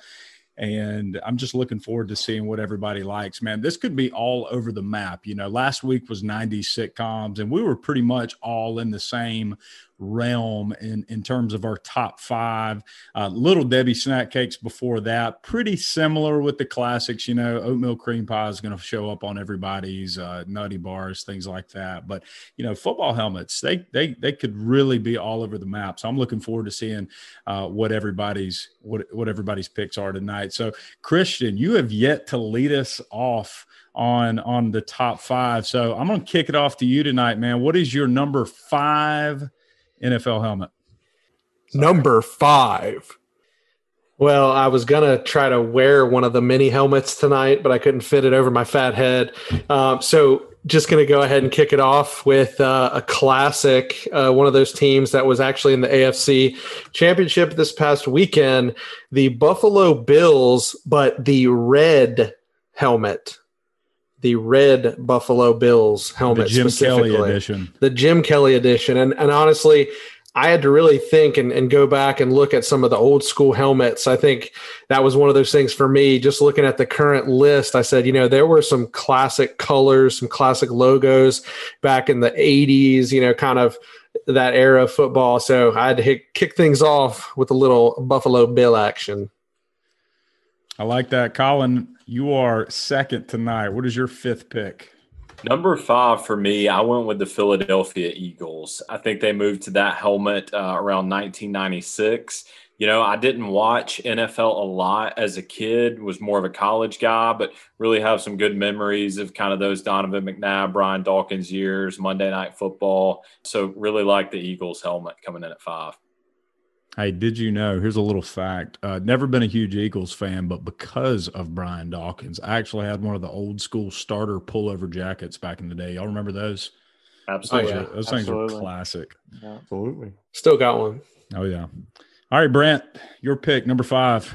Speaker 4: and I'm just looking forward to seeing what everybody likes. Man, this could be all over the map. You know, last week was 90s sitcoms, and we were pretty much all in the same realm in, in terms of our top five. Uh, Little Debbie snack cakes before that, pretty similar with the classics. You know, oatmeal cream pie is going to show up on everybody's uh, nutty bars, things like that. But you know, football helmets they they they could really be all over the map. So I'm looking forward to seeing uh, what everybody's what what everybody's picks are tonight. So Christian, you have yet to lead us off on on the top five. So I'm going to kick it off to you tonight, man. What is your number five NFL helmet?
Speaker 1: Sorry. Number five. Well, I was gonna try to wear one of the mini helmets tonight, but I couldn't fit it over my fat head. Um, so, just gonna go ahead and kick it off with uh, a classic. Uh, one of those teams that was actually in the AFC Championship this past weekend, the Buffalo Bills, but the red helmet the red Buffalo Bills helmet,
Speaker 4: the Jim Kelly edition,
Speaker 1: the Jim Kelly edition, and and honestly, I had to really think and, and go back and look at some of the old school helmets. I think that was one of those things for me. Just looking at the current list, I said, you know, there were some classic colors, some classic logos back in the '80s. You know, kind of that era of football. So I had to hit, kick things off with a little Buffalo Bill action.
Speaker 4: I like that, Colin. You are second tonight. What is your fifth pick?
Speaker 5: Number five for me, I went with the Philadelphia Eagles. I think they moved to that helmet uh, around 1996. You know, I didn't watch NFL a lot as a kid, was more of a college guy, but really have some good memories of kind of those Donovan McNabb, Brian Dawkins years, Monday Night Football. So, really like the Eagles helmet coming in at five.
Speaker 4: Hey, did you know? Here's a little fact. Uh, never been a huge Eagles fan, but because of Brian Dawkins, I actually had one of the old school starter pullover jackets back in the day. Y'all remember those?
Speaker 3: Absolutely.
Speaker 4: Those, are, those things are classic.
Speaker 2: Yeah, absolutely.
Speaker 1: Still got one.
Speaker 4: Oh, yeah. All right, Brent, your pick, number five.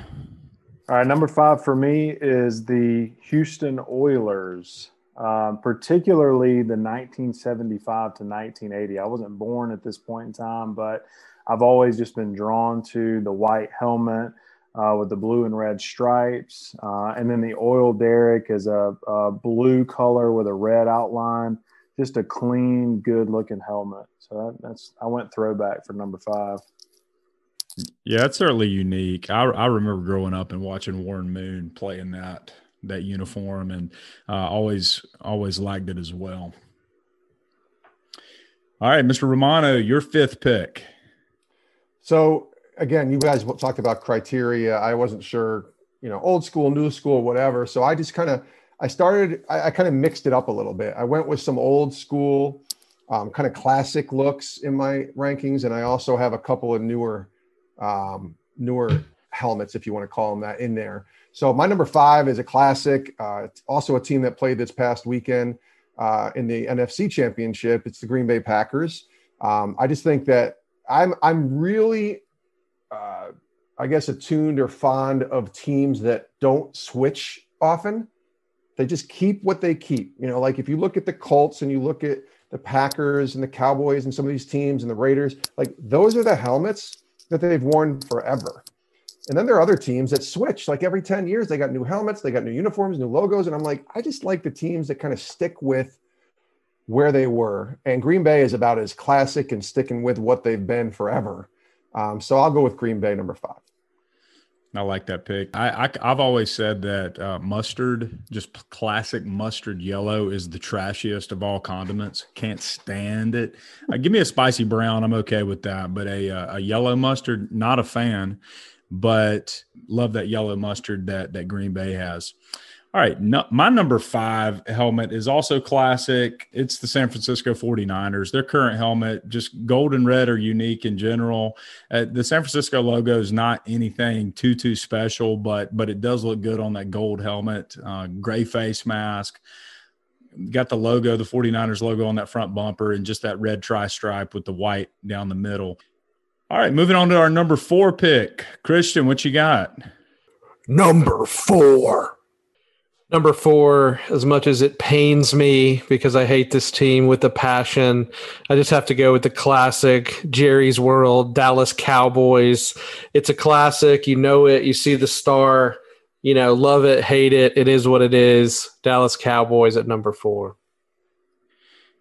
Speaker 3: All right, number five for me is the Houston Oilers, um, particularly the 1975 to 1980. I wasn't born at this point in time, but – I've always just been drawn to the white helmet uh, with the blue and red stripes, uh, and then the oil derrick is a, a, blue color with a red outline. Just a clean, good-looking helmet. So that, that's I went throwback for number five.
Speaker 4: Yeah, it's certainly unique. I, I remember growing up and watching Warren Moon playing that that uniform, and uh, always always liked it as well. All right, Mr. Romano, your fifth pick.
Speaker 2: So again, you guys talked about criteria. I wasn't sure, you know, old school, new school, whatever. So I just kind of, I started, I, I kind of mixed it up a little bit. I went with some old school, um, kind of classic looks in my rankings, and I also have a couple of newer, um, newer helmets, if you want to call them that, in there. So my number five is a classic. Uh, also a team that played this past weekend uh, in the NFC Championship. It's the Green Bay Packers. Um, I just think that I'm I'm really, uh, I guess, attuned or fond of teams that don't switch often. They just keep what they keep. You know, like if you look at the Colts and you look at the Packers and the Cowboys and some of these teams and the Raiders, like those are the helmets that they've worn forever. And then there are other teams that switch like every 10 years. They got new helmets, they got new uniforms, new logos. And I'm like, I just like the teams that kind of stick with where they were. And Green Bay is about as classic and sticking with what they've been forever. Um, so I'll go with Green Bay number five.
Speaker 4: I like that pick. I, I have always said that uh, mustard, just classic mustard yellow, is the trashiest of all condiments. Can't stand it. Uh, give me a spicy brown. I'm okay with that. But a uh, a yellow mustard, not a fan. But love that yellow mustard that that Green Bay has. All right. No, my number five helmet is also classic. It's the San Francisco 49ers. Their current helmet, just gold and red, are unique in general. Uh, the San Francisco logo is not anything too, too special, but but it does look good on that gold helmet, uh, gray face mask. Got the logo, the 49ers logo on that front bumper, and just that red tri stripe with the white down the middle. All right. Moving on to our number four pick. Christian, what you got?
Speaker 1: Number four Number four, as much as it pains me because I hate this team with a passion, I just have to go with the classic Jerry's World, Dallas Cowboys. It's a classic. You know it. You see the star. You know, love it, hate it. It is what it is. Dallas Cowboys at number four.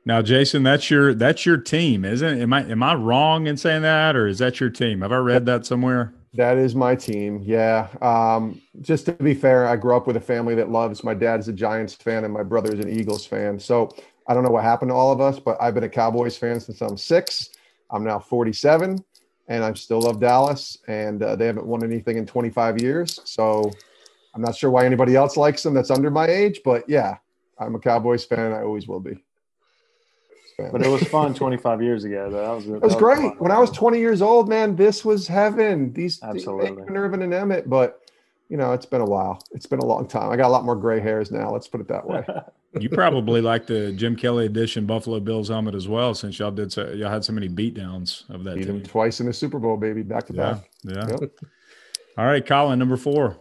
Speaker 4: Now, Jason, that's your that's your team, isn't it? Am I am I wrong in saying that, or is that your team? Have I read that somewhere?
Speaker 2: That is my team. Yeah. Um, just to be fair, I grew up with a family that loves. My dad is a Giants fan, and my brother is an Eagles fan. So I don't know what happened to all of us, but I've been a Cowboys fan since I'm six. I'm now 47, and I still love Dallas. And uh, they haven't won anything in 25 years. So I'm not sure why anybody else likes them that's under my age, but yeah, I'm a Cowboys fan. I always will be
Speaker 3: fan. But it was fun 25 years ago. Though. That was
Speaker 2: it was,
Speaker 3: was
Speaker 2: great. Fun. When I was 20 years old, man, this was heaven. These
Speaker 3: absolutely
Speaker 2: Irvin and Emmett, but you know, it's been a while. It's been a long time. I got a lot more gray hairs now. Let's put it that way. <laughs>
Speaker 4: you probably like the Jim Kelly edition Buffalo Bills helmet as well, since y'all did so, y'all had so many beatdowns of that.
Speaker 2: Beat team. twice in the Super Bowl, baby, back to
Speaker 4: yeah,
Speaker 2: back.
Speaker 4: Yeah. Yep. All right, Colin, number four.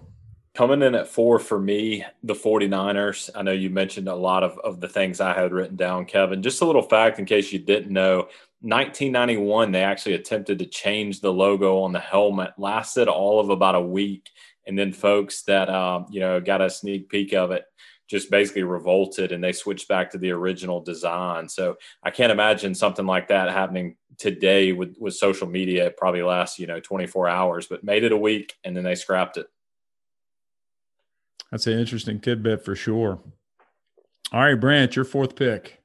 Speaker 5: Coming in at four for me, the 49ers. I know you mentioned a lot of, of the things I had written down, Kevin. Just a little fact in case you didn't know 1991, they actually attempted to change the logo on the helmet, lasted all of about a week. And then folks that, um, you know, got a sneak peek of it just basically revolted and they switched back to the original design. So I can't imagine something like that happening today with, with social media. It probably lasts, you know, 24 hours, but made it a week and then they scrapped it.
Speaker 4: That's an interesting tidbit for sure. All right, Brant, your fourth pick.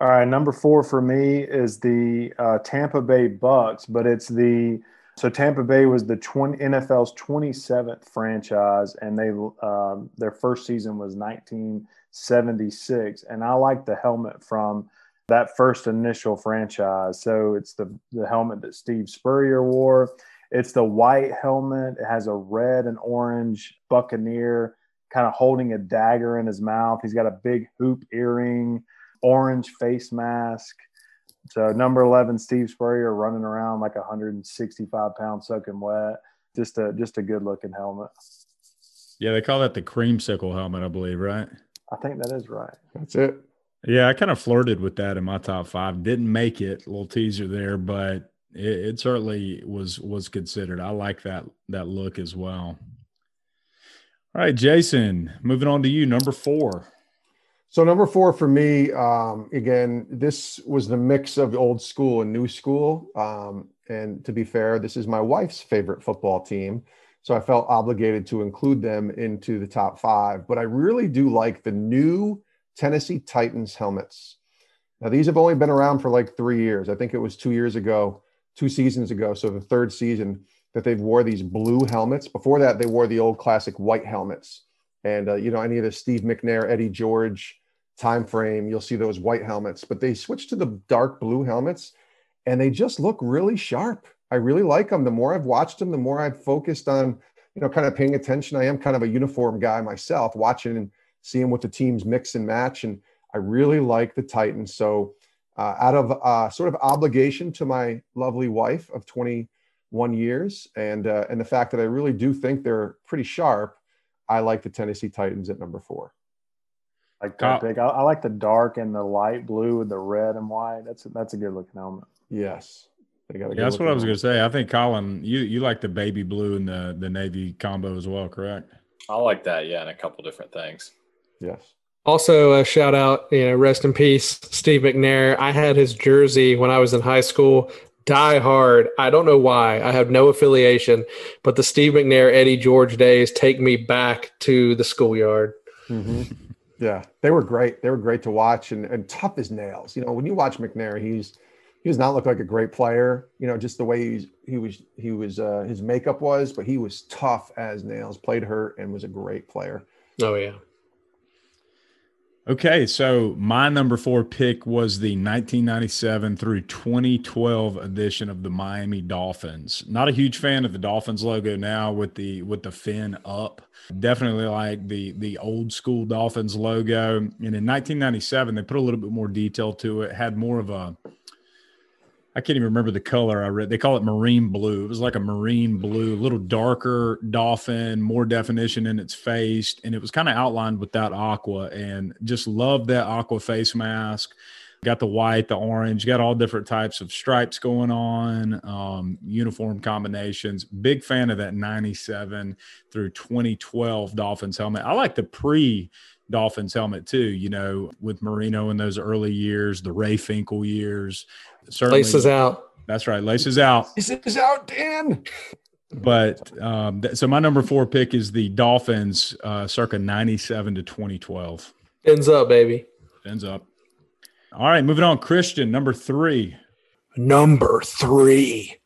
Speaker 3: All right, number four for me is the uh, Tampa Bay Bucks, but it's the so Tampa Bay was the 20, NFL's 27th franchise, and they um, their first season was 1976, and I like the helmet from that first initial franchise. So it's the the helmet that Steve Spurrier wore. It's the white helmet. It has a red and orange buccaneer kind of holding a dagger in his mouth. He's got a big hoop earring, orange face mask. So number 11, Steve Spurrier running around like 165 pounds soaking wet. Just a just a good looking helmet.
Speaker 4: Yeah, they call that the creamsicle helmet, I believe, right?
Speaker 3: I think that is right.
Speaker 2: That's it.
Speaker 4: Yeah, I kind of flirted with that in my top five. Didn't make it. A little teaser there, but it, it certainly was was considered. I like that that look as well. All right, Jason, moving on to you, number four.
Speaker 2: So number four for me, um, again, this was the mix of old school and new school. Um, and to be fair, this is my wife's favorite football team. So I felt obligated to include them into the top five. But I really do like the new Tennessee Titans helmets. Now, these have only been around for like three years. I think it was two years ago two seasons ago. So the third season that they've wore these blue helmets. Before that, they wore the old classic white helmets. And uh, you know, any of the Steve McNair, Eddie George time frame, you'll see those white helmets. But they switched to the dark blue helmets, and they just look really sharp. I really like them. The more I've watched them, the more I've focused on, you know, kind of paying attention. I am kind of a uniform guy myself, watching and seeing what the teams mix and match. And I really like the Titans. So uh, out of uh, sort of obligation to my lovely wife of 21 years and uh, and the fact that I really do think they're pretty sharp, I like the Tennessee Titans at number four.
Speaker 3: Like that big. I, I, like the dark and the light blue with the red and white. That's a, that's a good looking helmet.
Speaker 2: Yes.
Speaker 4: Yeah, that's what I was going to say. I think Colin, you you like the baby blue and the the navy combo as well, correct?
Speaker 5: I like that. Yeah, and a couple different things.
Speaker 2: Yes.
Speaker 1: Also, a shout out, you know, rest in peace, Steve McNair. I had his jersey when I was in high school. Die hard. I don't know why. I have no affiliation, but the Steve McNair, Eddie George days take me back to the schoolyard.
Speaker 2: Mm-hmm. Yeah, they were great. They were great to watch and, and tough as nails. You know, when you watch McNair, he's he does not look like a great player. You know, just the way he's, he was he was uh, his makeup was, but he was tough as nails. Played hurt and was a great player.
Speaker 1: Oh yeah.
Speaker 4: Okay, so my number four pick was the 1997 through 2012 edition of the Miami Dolphins. Not a huge fan of the Dolphins logo now with the with the fin up. Definitely like the the old school Dolphins logo. And in 1997, they put a little bit more detail to it. Had more of a I can't even remember the color I read. They call it marine blue. It was like a marine blue, a little darker dolphin, more definition in its face, and it was kind of outlined with that aqua. And just loved that aqua face mask. Got the white, the orange, got all different types of stripes going on, um, uniform combinations. Big fan of that 97 through 2012 Dolphins helmet. I like the pre Dolphins helmet too, you know, with Marino in those early years, the Ray Finkle years.
Speaker 1: Certainly, laces out.
Speaker 4: That's right. Laces out.
Speaker 2: Laces out, Dan.
Speaker 4: But um, th- so my number four pick is the Dolphins, uh, circa 97 to 2012.
Speaker 1: Ends up, baby.
Speaker 4: Ends up. All right, moving on. Christian, number three.
Speaker 1: Number three.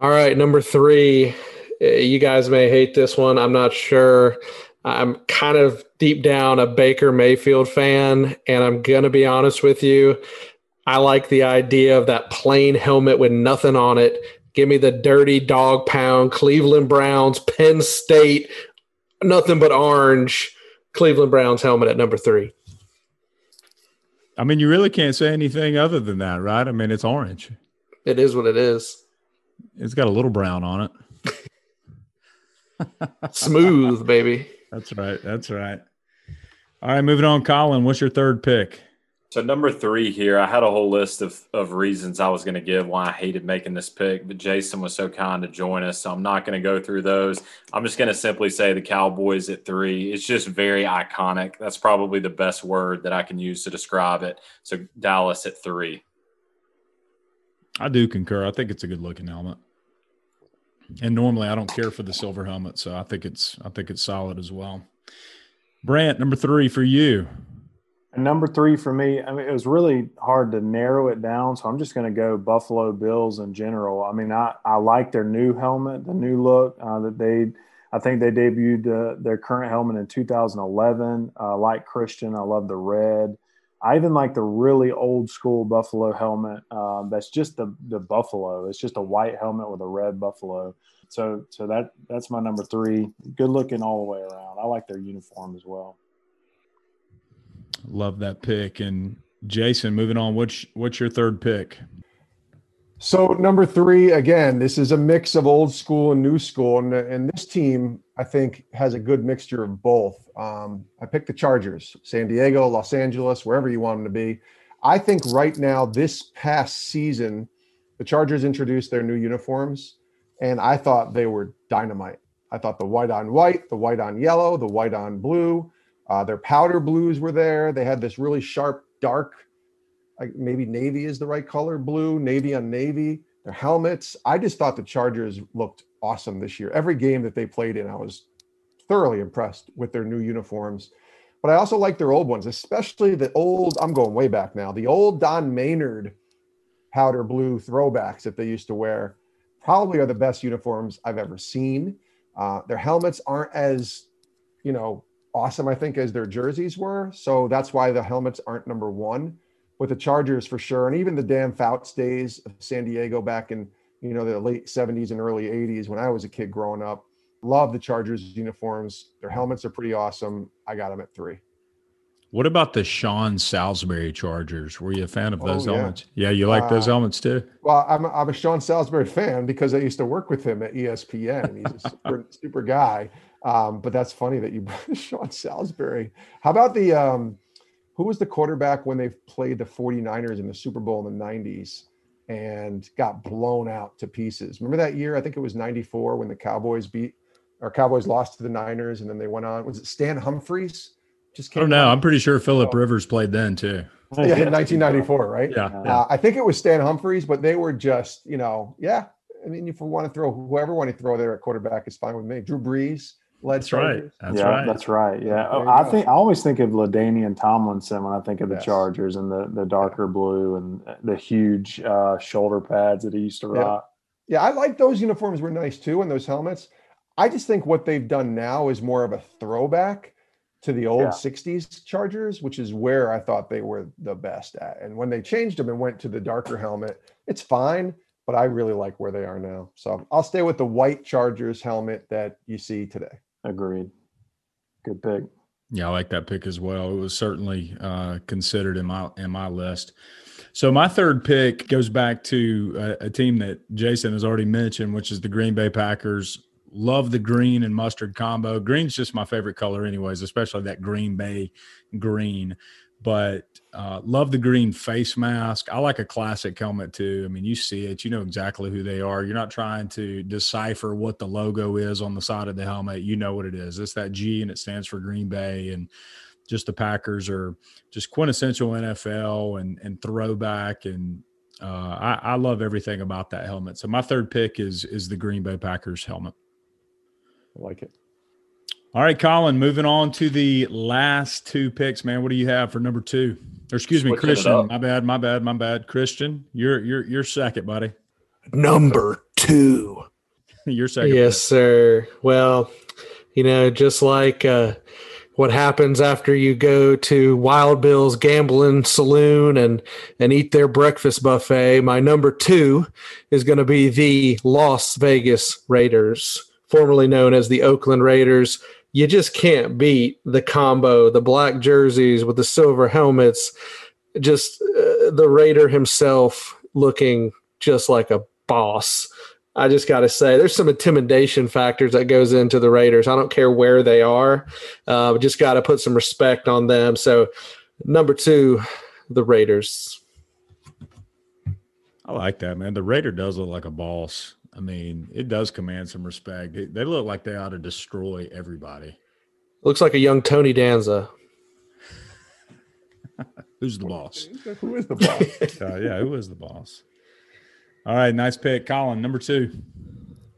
Speaker 1: All right, number three. Uh, you guys may hate this one. I'm not sure. I'm kind of deep down a Baker Mayfield fan, and I'm going to be honest with you. I like the idea of that plain helmet with nothing on it. Give me the dirty dog pound, Cleveland Browns, Penn State, nothing but orange, Cleveland Browns helmet at number three.
Speaker 4: I mean, you really can't say anything other than that, right? I mean, it's orange.
Speaker 1: It is what it is.
Speaker 4: It's got a little brown on
Speaker 1: it. <laughs> Smooth, baby.
Speaker 4: That's right. That's right. All right, moving on. Colin, what's your third pick?
Speaker 5: So number three here, I had a whole list of, of reasons I was going to give why I hated making this pick, but Jason was so kind to join us, so I'm not going to go through those. I'm just going to simply say the Cowboys at three. It's just very iconic. That's probably the best word that I can use to describe it. So Dallas at three.
Speaker 4: I do concur. I think it's a good looking helmet. And normally I don't care for the silver helmet, so I think it's I think it's solid as well. Brant, number three for you.
Speaker 3: Number three for me, I mean, it was really hard to narrow it down. So I'm just going to go Buffalo Bills in general. I mean, I, I like their new helmet, the new look uh, that they, I think they debuted uh, their current helmet in 2011. Uh, like Christian, I love the red. I even like the really old school Buffalo helmet. Uh, that's just the the Buffalo. It's just a white helmet with a red Buffalo. So so that that's my number three. Good looking all the way around. I like their uniform as well.
Speaker 4: Love that pick. And Jason, moving on, what's what's your third pick?
Speaker 2: So number three, again, this is a mix of old school and new school, and, and this team I think has a good mixture of both. Um, I picked the Chargers, San Diego, Los Angeles, wherever you want them to be. I think right now, this past season, the Chargers introduced their new uniforms, and I thought they were dynamite. I thought the white on white, the white on yellow, the white on blue, uh, their powder blues were there. They had this really sharp, dark, like maybe navy is the right color, blue, navy on navy. Their helmets. I just thought the Chargers looked awesome this year. Every game that they played in, I was thoroughly impressed with their new uniforms. But I also like their old ones, especially the old, I'm going way back now, the old Don Maynard powder blue throwbacks that they used to wear probably are the best uniforms I've ever seen. Uh, their helmets aren't as, you know, awesome, I think, as their jerseys were. So that's why the helmets aren't number one with the Chargers for sure. And even the Dan Fouts days of San Diego back in, you know, the late 70s and early 80s when I was a kid growing up. Love the Chargers uniforms. Their helmets are pretty awesome. I got them at three.
Speaker 4: What about the Sean Salisbury Chargers? Were you a fan of oh, those oh, helmets? Yeah. yeah, you like uh, those helmets too.
Speaker 2: Well, I'm a, I'm a Sean Salisbury fan because I used to work with him at ESPN. He's a super, <laughs> super guy. Um, but that's funny that you <laughs> brought Sean Salisbury. How about the um, who was the quarterback when they played the 49ers in the Super Bowl in the 90s and got blown out to pieces? Remember that year? I think it was 94 when the Cowboys beat or Cowboys lost to the Niners and then they went on. Was it Stan Humphries?
Speaker 4: Just came. Oh no, I'm pretty sure Philip oh. Rivers played then too.
Speaker 2: Yeah, in 1994, right?
Speaker 4: Yeah.
Speaker 2: Uh, I think it was Stan Humphries, but they were just, you know, yeah. I mean, if we want to throw whoever want to throw there at quarterback, it's fine with me. Drew Brees,
Speaker 4: that's right.
Speaker 3: That's yeah, right. That's right. Yeah. I think I always think of LaDainian Tomlinson when I think of the yes. Chargers and the the darker blue and the huge uh, shoulder pads that he used to rock.
Speaker 2: Yeah. yeah, I like those uniforms were nice too and those helmets. I just think what they've done now is more of a throwback to the old yeah. 60s Chargers, which is where I thought they were the best at. And when they changed them and went to the darker helmet, it's fine, but I really like where they are now. So I'll stay with the white Chargers helmet that you see today.
Speaker 3: Agreed. Good pick.
Speaker 4: Yeah, I like that pick as well. It was certainly uh, considered in my in my list. So my third pick goes back to a, a, team that Jason has already mentioned, which is the Green Bay Packers. Love the green and mustard combo. Green's just my favorite color, anyways, especially that Green Bay green. But uh, love the green face mask. I like a classic helmet too. I mean, you see it, you know exactly who they are. You're not trying to decipher what the logo is on the side of the helmet. You know what it is. It's that G and it stands for Green Bay. And just the Packers are just quintessential NFL and and throwback and uh, I, I love everything about that helmet. So my third pick is is the Green Bay Packers helmet.
Speaker 3: I like it.
Speaker 4: All right, Colin. Moving on to the last two picks, man. What do you have for number two? Or excuse me, Christian. My bad. My bad. My bad. Christian, you're you're you're second, buddy.
Speaker 1: Number two. <laughs>
Speaker 4: you're second.
Speaker 1: Yes, pick. sir. Well, you know, just like uh, what happens after you go to Wild Bill's gambling saloon and and eat their breakfast buffet. My number two is going to be the Las Vegas Raiders, formerly known as the Oakland Raiders. You just can't beat the combo, the black jerseys with the silver helmets, just uh, the Raider himself looking just like a boss. I just got to say, there's some intimidation factors that goes into the Raiders. I don't care where they are, uh, just got to put some respect on them. So, number two, the Raiders.
Speaker 4: I like that, man. The Raider does look like a boss. I mean, it does command some respect. They look like they ought to destroy everybody.
Speaker 1: Looks like a young Tony Danza. <laughs>
Speaker 4: Who's the boss? <laughs>
Speaker 2: Who is the boss? <laughs>
Speaker 4: uh, yeah, who is the boss? All right, nice pick, Colin. Number two.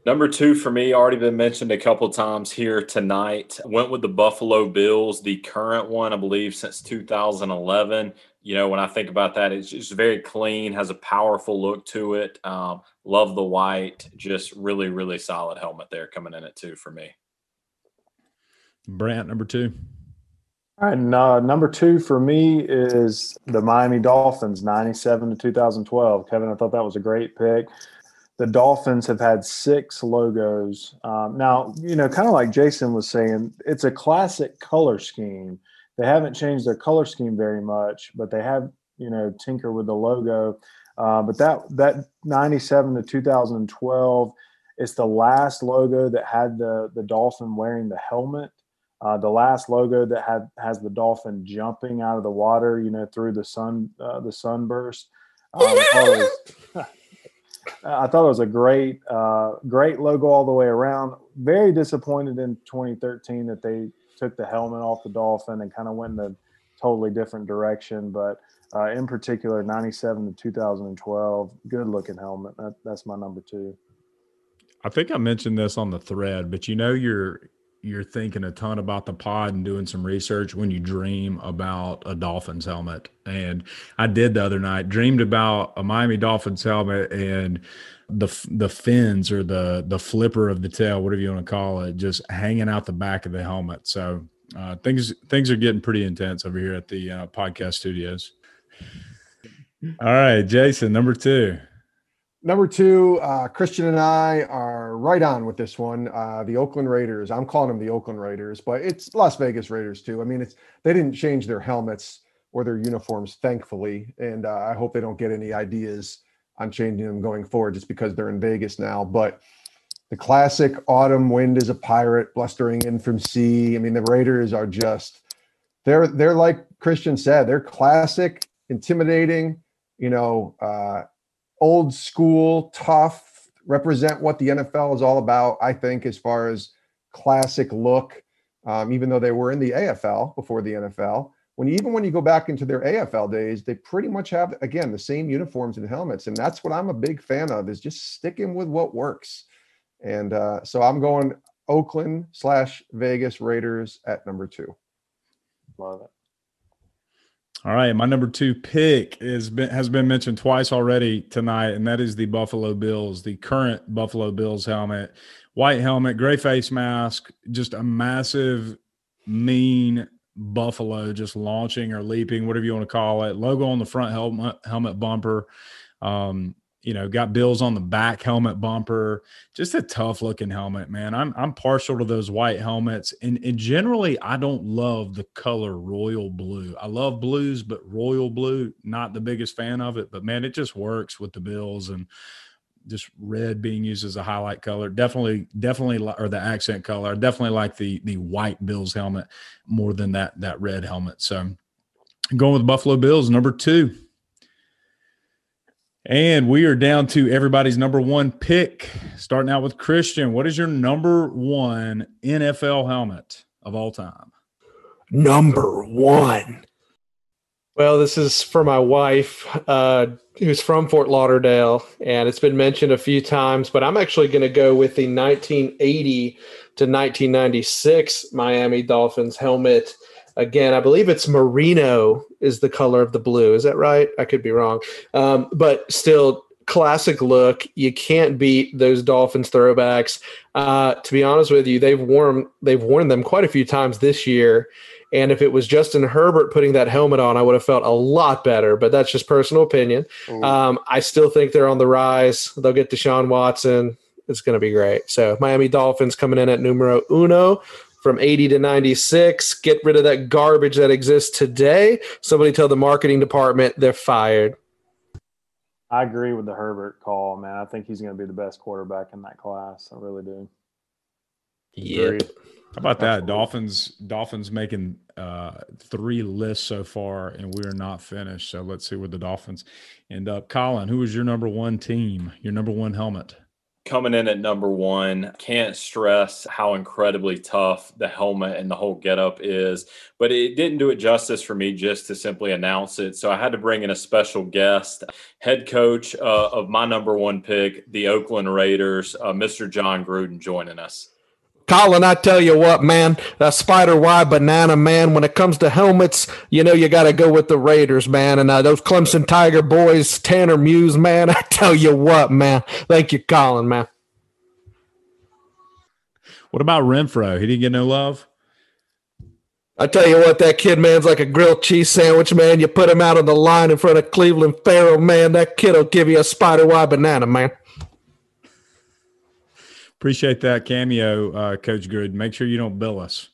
Speaker 5: Number two for me, already been mentioned a couple times here tonight. Went with the Buffalo Bills, the current one, I believe, since 2011. You know, when I think about that, it's just very clean, has a powerful look to it. Um, love the white, just really, really solid helmet there coming in at two for me.
Speaker 4: Brant, number two.
Speaker 3: All right, and uh, number two for me is the Miami Dolphins, 97 to 2012. Kevin, I thought that was a great pick. The Dolphins have had six logos. Um, now, you know, kind of like Jason was saying, it's a classic color scheme. They haven't changed their color scheme very much, but they have, you know, tinker with the logo. Uh, but that that 97 to 2012, it's the last logo that had the the dolphin wearing the helmet. Uh, the last logo that had has the dolphin jumping out of the water, you know, through the sun uh, the sunburst. Um, I, thought was, <laughs> I, thought it was, a great uh, great logo all the way around. Very disappointed in 2013 that they took the helmet off the dolphin and kind of went in a totally different direction. But uh, in particular, 97 to 2012, good looking helmet. That, that's my number two.
Speaker 4: I think I mentioned this on the thread, but you know, you're you're thinking a ton about the pod and doing some research when you dream about a Dolphins helmet. And I did the other night, dreamed about a Miami Dolphins helmet and the the fins or the the flipper of the tail, whatever you want to call it, just hanging out the back of the helmet. So uh, things things are getting pretty intense over here at the uh, podcast studios. All right, Jason, number two.
Speaker 2: Number two, uh, Christian and I are right on with this one. Uh, the Oakland Raiders. I'm calling them the Oakland Raiders, but it's Las Vegas Raiders too. I mean, it's they didn't change their helmets or their uniforms, thankfully, and uh, I hope they don't get any ideas on changing them going forward just because they're in Vegas now. But the classic autumn wind is a pirate blustering in from sea. I mean, the Raiders are just they're they're like Christian said, they're classic, intimidating. You know uh, old school, tough, represent what the NFL is all about, I think, as far as classic look, um, even though they were in the AFL before the NFL. When you, even when you go back into their AFL days, they pretty much have again the same uniforms and helmets, and that's what I'm a big fan of is just sticking with what works. And uh, so I'm going Oakland slash Vegas Raiders at number two.
Speaker 3: Love it.
Speaker 4: All right, my number two pick is been, has been mentioned twice already tonight, and that is the Buffalo Bills, the current Buffalo Bills helmet, white helmet, gray face mask, just a massive, mean buffalo just launching or leaping, whatever you want to call it. Logo on the front helmet helmet bumper. Um, you know, got Bills on the back helmet bumper. Just a tough looking helmet, man. I'm I'm partial to those white helmets, and, and generally I don't love the color royal blue. I love blues, but royal blue, not the biggest fan of it. But man, it just works with the Bills and just red being used as a highlight color. Definitely, definitely, or the accent color. I definitely like the the white Bills helmet more than that that red helmet. So going with Buffalo Bills, number two. And we are down to everybody's number one pick. Starting out with Christian. What is your number one NFL helmet of all time?
Speaker 1: Number one. Well, this is for my wife, uh, who's from Fort Lauderdale, and it's been mentioned a few times, but I'm actually going to go with the 1980 to 1996 Miami Dolphins helmet Again, I believe it's merino is the color of the blue. Is that right? I could be wrong. Um, but still, classic look. You can't beat those Dolphins throwbacks. Uh, to be honest with you, they've worn they've worn them quite a few times this year. And if it was Justin Herbert putting that helmet on, I would have felt a lot better. But that's just personal opinion. Um, I still think they're on the rise. They'll get Deshaun Watson. It's going to be great. So Miami Dolphins coming in at numero uno from 80 to 96. Get rid of that garbage that exists today. Somebody tell the marketing department they're fired.
Speaker 3: I agree with the Herbert call, man. I think he's going to be the best quarterback in that class. I really do.
Speaker 1: Yep.
Speaker 4: How about that? Absolutely. Dolphins Dolphins making uh, three lists so far, and we are not finished. So let's see where the Dolphins end up. Colin, who is your number one team? Your number one helmet?
Speaker 5: coming in at number one. Can't stress how incredibly tough the helmet and the whole getup is, but it didn't do it justice for me just to simply announce it. So I had to bring in a special guest, head coach uh, of my number one pick, the Oakland Raiders, uh, Mr. Jon Gruden, joining us.
Speaker 1: Colin, I tell you what, man, that spider Y banana, man. When it comes to helmets, you know you got to go with the Raiders, man. And uh, those Clemson Tiger boys, Tanner Muse, man. <laughs> I tell you what, man. Thank you, Colin, man.
Speaker 4: What about Renfrow? He didn't get no love.
Speaker 1: I tell you what, that kid, man's like a grilled cheese sandwich, man. You put him out on the line in front of Clelin Ferrell, man. That kid'll give you a spider Y banana, man.
Speaker 4: Appreciate that cameo, uh, Coach Good. Make sure you don't bill us.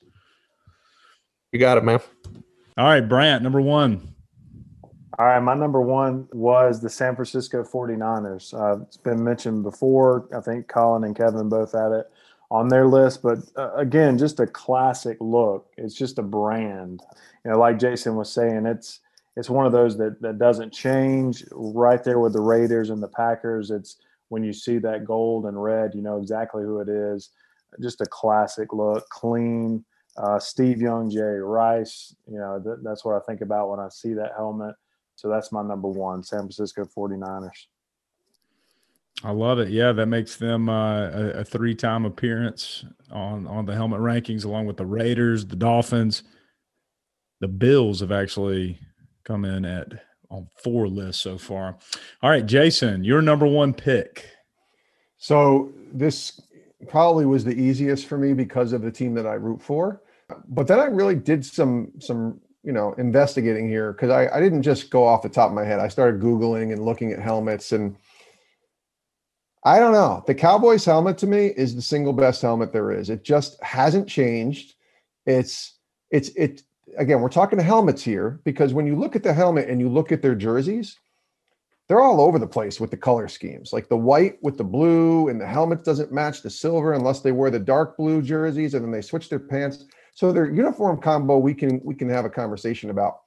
Speaker 1: You got it, man.
Speaker 4: All right, Brant, number one.
Speaker 3: All right, my number one was the San Francisco 49ers. Uh, it's been mentioned before. I think Colin and Kevin both had it on their list, but uh, again, just a classic look. It's just a brand. You know, like Jason was saying, it's it's one of those that that doesn't change. Right there with the Raiders and the Packers, it's when you see that gold and red, you know exactly who it is. Just a classic look, clean. Uh, Steve Young, Jerry Rice, you know, th- that's what I think about when I see that helmet. So that's my number one, San Francisco 49ers.
Speaker 4: I love it. Yeah, that makes them uh, a, a three-time appearance on on the helmet rankings, along with the Raiders, the Dolphins. The Bills have actually come in at on four lists so far. All right, Jason, your number one pick.
Speaker 2: So this probably was the easiest for me because of the team that I root for. But then I really did some some you know investigating here because I, I didn't just go off the top of my head. I started googling and looking at helmets and I don't know. The Cowboys helmet to me is the single best helmet there is. It just hasn't changed. It's it's it again, we're talking to helmets here because when you look at the helmet and you look at their jerseys, they're all over the place with the color schemes. Like the white with the blue and the helmet doesn't match the silver unless they wear the dark blue jerseys and then they switch their pants. So their uniform combo we can we can have a conversation about.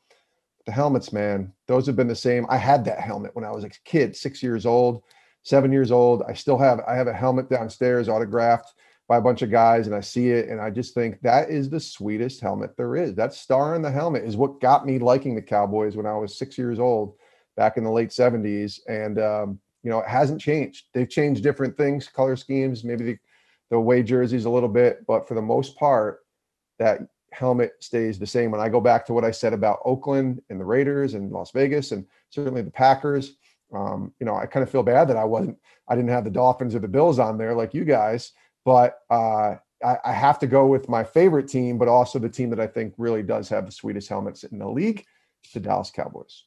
Speaker 2: The helmets, man, those have been the same. I had that helmet when I was a kid, 6 years old, 7 years old. I still have I have a helmet downstairs autographed by a bunch of guys and I see it and I just think that is the sweetest helmet there is. That star in the helmet is what got me liking the Cowboys when I was six years old back in the late 70s. And, um, you know, it hasn't changed. They've changed different things, color schemes, maybe the, the away jerseys a little bit, but for the most part, that helmet stays the same. When I go back to what I said about Oakland and the Raiders and Las Vegas and certainly the Packers, um, you know, I kind of feel bad that I wasn't, I didn't have the Dolphins or the Bills on there like you guys but uh, I, I, have to go with my favorite team, but also the team that I think really does have the sweetest helmets in the league, the Dallas Cowboys.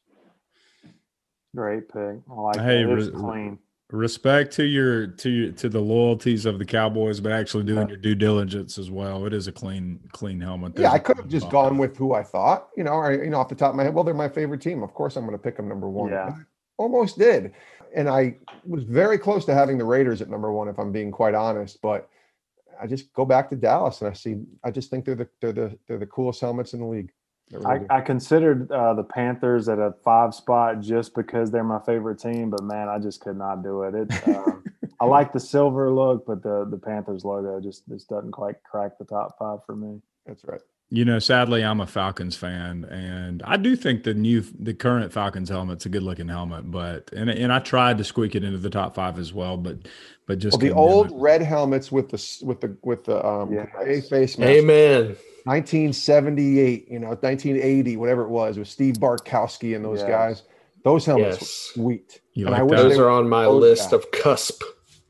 Speaker 3: Great pick. I like hey, it. It's clean.
Speaker 4: respect to your to to the loyalties of the Cowboys, but actually doing yeah. your due diligence as well. It is a clean clean helmet.
Speaker 2: There's yeah, I could have just gone with who I thought. You know, or you know, off the top of my head, well, they're my favorite team. Of course, I'm going to pick them number one.
Speaker 3: Yeah.
Speaker 2: Almost did, and I was very close to having the Raiders at number one, if I'm being quite honest. But I just go back to Dallas, and I see. I just think they're the they're the they're the coolest helmets in the league.
Speaker 3: I, I, considered uh, the Panthers at a five spot just because they're my favorite team, but man, I just could not do it. It um, <laughs> I like the silver look, but the the Panthers logo just just doesn't quite crack the top five for me.
Speaker 2: That's right.
Speaker 4: You know, sadly, I'm a Falcons fan, and I do think the new, the current Falcons helmet's a good looking helmet. But and and I tried to squeak it into the top five as well, but but just
Speaker 2: well, the old red helmets with the with the with the um yes. face
Speaker 1: mask. Amen.
Speaker 2: 1978, you know, 1980, whatever it was, with Steve Bartkowski and those yes. guys. Those helmets yes. were sweet.
Speaker 1: You and like those are on my list of cusp.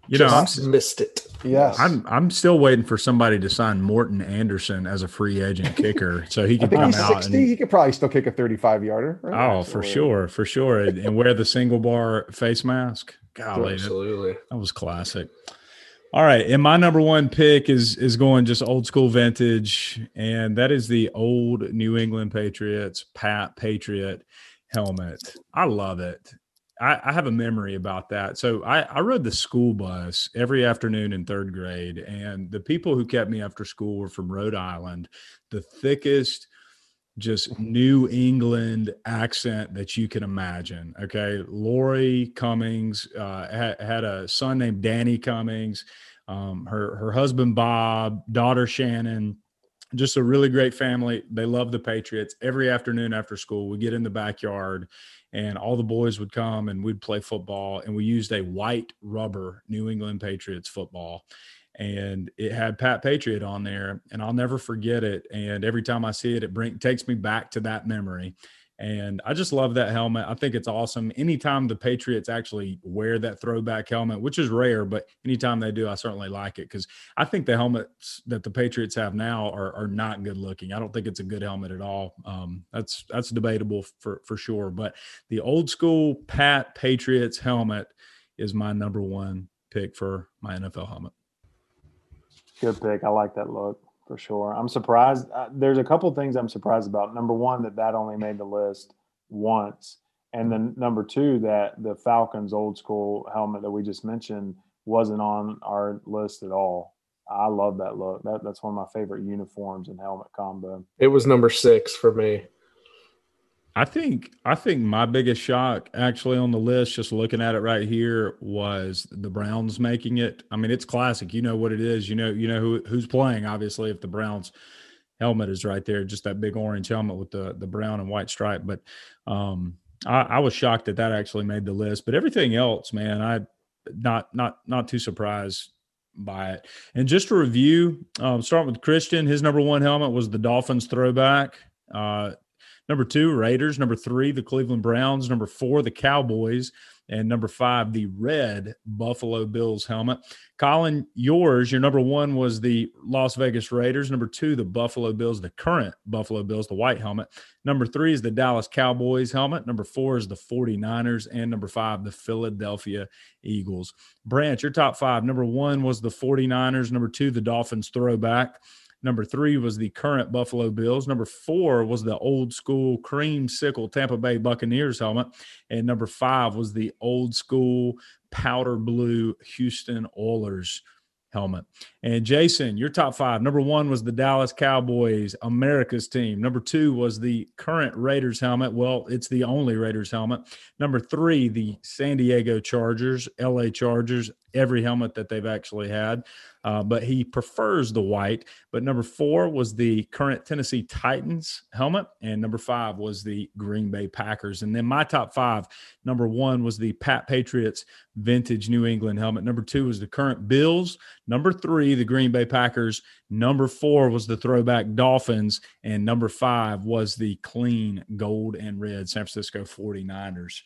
Speaker 4: You know,
Speaker 1: I missed it.
Speaker 2: Yes,
Speaker 4: I'm. I'm still waiting for somebody to sign Morten Andersen as a free agent <laughs> kicker, so he could come out. 60,
Speaker 2: and, he could probably still kick a 35 yarder.
Speaker 4: Right? Oh, absolutely. for sure, for sure, and, and, wear the single bar face mask. Golly,
Speaker 1: absolutely,
Speaker 4: that, that was classic. All right, and my number one pick is is going just old school vintage, and that is the old New England Patriots Pat Patriot helmet. I love it. I, I have a memory about that. So I, I rode the school bus every afternoon in third grade, and the people who kept me after school were from Rhode Island, the thickest just New England accent that you can imagine. Okay. Lori Cummings uh, had, had, a son named Danny Cummings, um, her, her husband Bob, daughter Shannon. Just a really great family. They love the Patriots. Every afternoon after school, we get in the backyard and all the boys would come and we'd play football. And we used a white rubber New England Patriots football and it had Pat Patriot on there, and I'll never forget it. And every time I see it, it bring takes me back to that memory. And I just love that helmet. I think it's awesome. Anytime the Patriots actually wear that throwback helmet, which is rare, but anytime they do, I certainly like it because I think the helmets that the Patriots have now are, are not good looking. I don't think it's a good helmet at all. Um, that's that's debatable for for sure. But the old school Pat Patriots helmet is my number one pick for my NFL helmet.
Speaker 3: Good pick. I like that look for sure. I'm surprised. Uh, there's a couple things I'm surprised about. Number one, that that only made the list once, and then number two, that the Falcons old school helmet that we just mentioned wasn't on our list at all. I love that look. That that's one of my favorite uniforms and helmet combo.
Speaker 1: It was number six for me.
Speaker 4: I think I think my biggest shock actually on the list, just looking at it right here, was the Browns making it. I mean, it's classic. You know what it is. You know, you know who who's playing. Obviously, if the Browns helmet is right there, just that big orange helmet with the the brown and white stripe. But um, I, I was shocked that that actually made the list. But everything else, man, I not not not too surprised by it. And just to review, um, starting with Christian, his number one helmet was the Dolphins throwback. Uh, Number two, Raiders. Number three, the Cleveland Browns. Number four, the Cowboys. And number five, the red Buffalo Bills helmet. Colin, yours, your number one was the Las Vegas Raiders. Number two, the Buffalo Bills, the current Buffalo Bills, the white helmet. Number three is the Dallas Cowboys helmet. Number four is the 49ers. And number five, the Philadelphia Eagles. Brant, your top five. Number one was the 49ers. Number two, the Dolphins throwback. Number three was the current Buffalo Bills. Number four was the old school creamsicle Tampa Bay Buccaneers helmet. And number five was the old school powder blue Houston Oilers helmet. And Jason, your top five. Number one was the Dallas Cowboys, America's team. Number two was the current Raiders helmet. Well, it's the only Raiders helmet. Number three, the San Diego Chargers, LA Chargers, every helmet that they've actually had uh, but he prefers the white. But number four was the current Tennessee Titans helmet, and number five was the Green Bay Packers. And then my top five number one was the Pat Patriots vintage New England helmet. Number two was the current Bills. Number three, the Green Bay Packers. Number four was the throwback Dolphins. And number five was the clean gold and red San Francisco 49ers.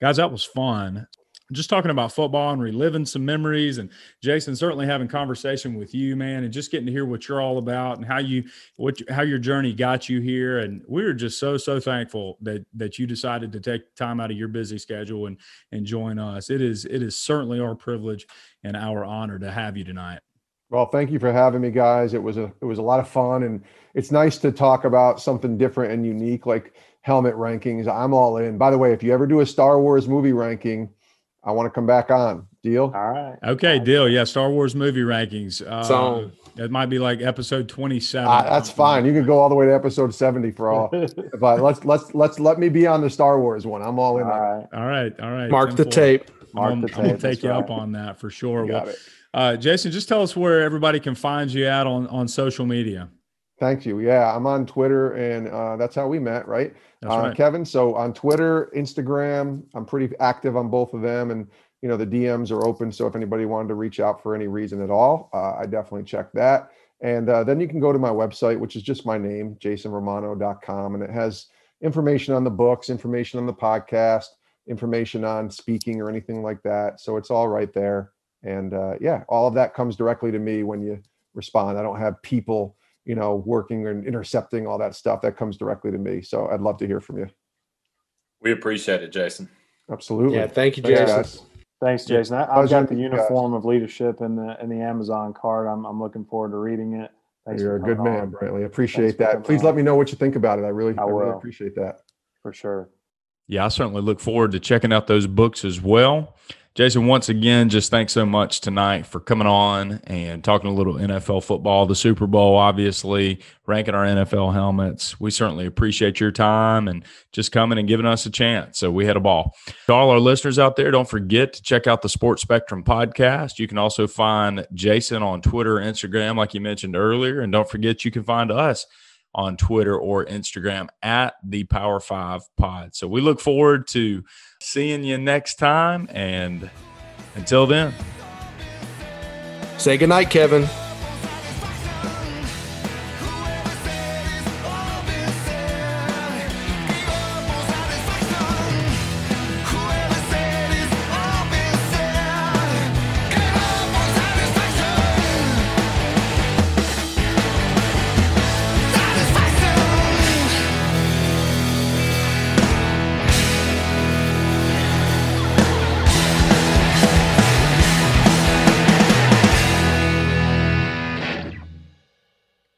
Speaker 4: Guys, that was fun just talking about football and reliving some memories and Jason certainly having conversation with you man and just getting to hear what you're all about and how you what how your journey got you here. And we are just so so thankful that that you decided to take time out of your busy schedule and and join us. It is it is certainly our privilege and our honor to have you tonight.
Speaker 2: Well thank you for having me guys. It was a it was a lot of fun and it's nice to talk about something different and unique like helmet rankings. I'm all in. By the way if you ever do a star wars movie ranking I want to come back on. Deal?
Speaker 3: All right.
Speaker 4: Okay, deal. Yeah, Star Wars movie rankings. Uh, It might be like episode twenty-seven.
Speaker 2: Uh, that's fine. You can go all the way to episode seventy for all. <laughs> but let's let's let's let me be on the Star Wars one. I'm all in.
Speaker 3: All right.
Speaker 4: All right. All right.
Speaker 1: Mark the tape.
Speaker 4: Mark I'm, the tape. I'm gonna take you right. up on that for sure. Well, uh, Jason, just tell us where everybody can find you at on on social media.
Speaker 2: Thank you. Yeah, I'm on Twitter, and uh, that's how we met, right? Uh, right? Kevin. So on Twitter, Instagram, I'm pretty active on both of them, and you know the DMs are open. So if anybody wanted to reach out for any reason at all, uh, I definitely check that. And uh, then you can go to my website, which is just my name, jasonromano.com, and it has information on the books, information on the podcast, information on speaking or anything like that. So it's all right there. And uh, yeah, all of that comes directly to me when you respond. I don't have people you know, working and intercepting all that stuff that comes directly to me. So I'd love to hear from you.
Speaker 5: We appreciate it, Jason.
Speaker 2: Absolutely.
Speaker 1: Yeah. Thank you, Jason. Thanks,
Speaker 3: Thanks Jason. I, have got the uniform guys. of leadership in the in the Amazon card. I'm I'm looking forward to reading it.
Speaker 2: Thanks You're a good man, on. Brantley. Appreciate Thanks that. Please on. let me know what you think about it. I really, I, I really appreciate that.
Speaker 3: For sure.
Speaker 4: Yeah, I certainly look forward to checking out those books as well. Jason, once again, just thanks so much tonight for coming on and talking a little NFL football, the Super Bowl, obviously, ranking our NFL helmets. We certainly appreciate your time and just coming and giving us a chance. So we had a ball. To all our listeners out there, don't forget to check out the Sports Spectrum podcast. You can also find Jason on Twitter, Instagram, like you mentioned earlier. And don't forget, you can find us on Twitter or Instagram at the Power Five Pod. So we look forward to seeing you next time. And until then,
Speaker 1: say goodnight, Kevin.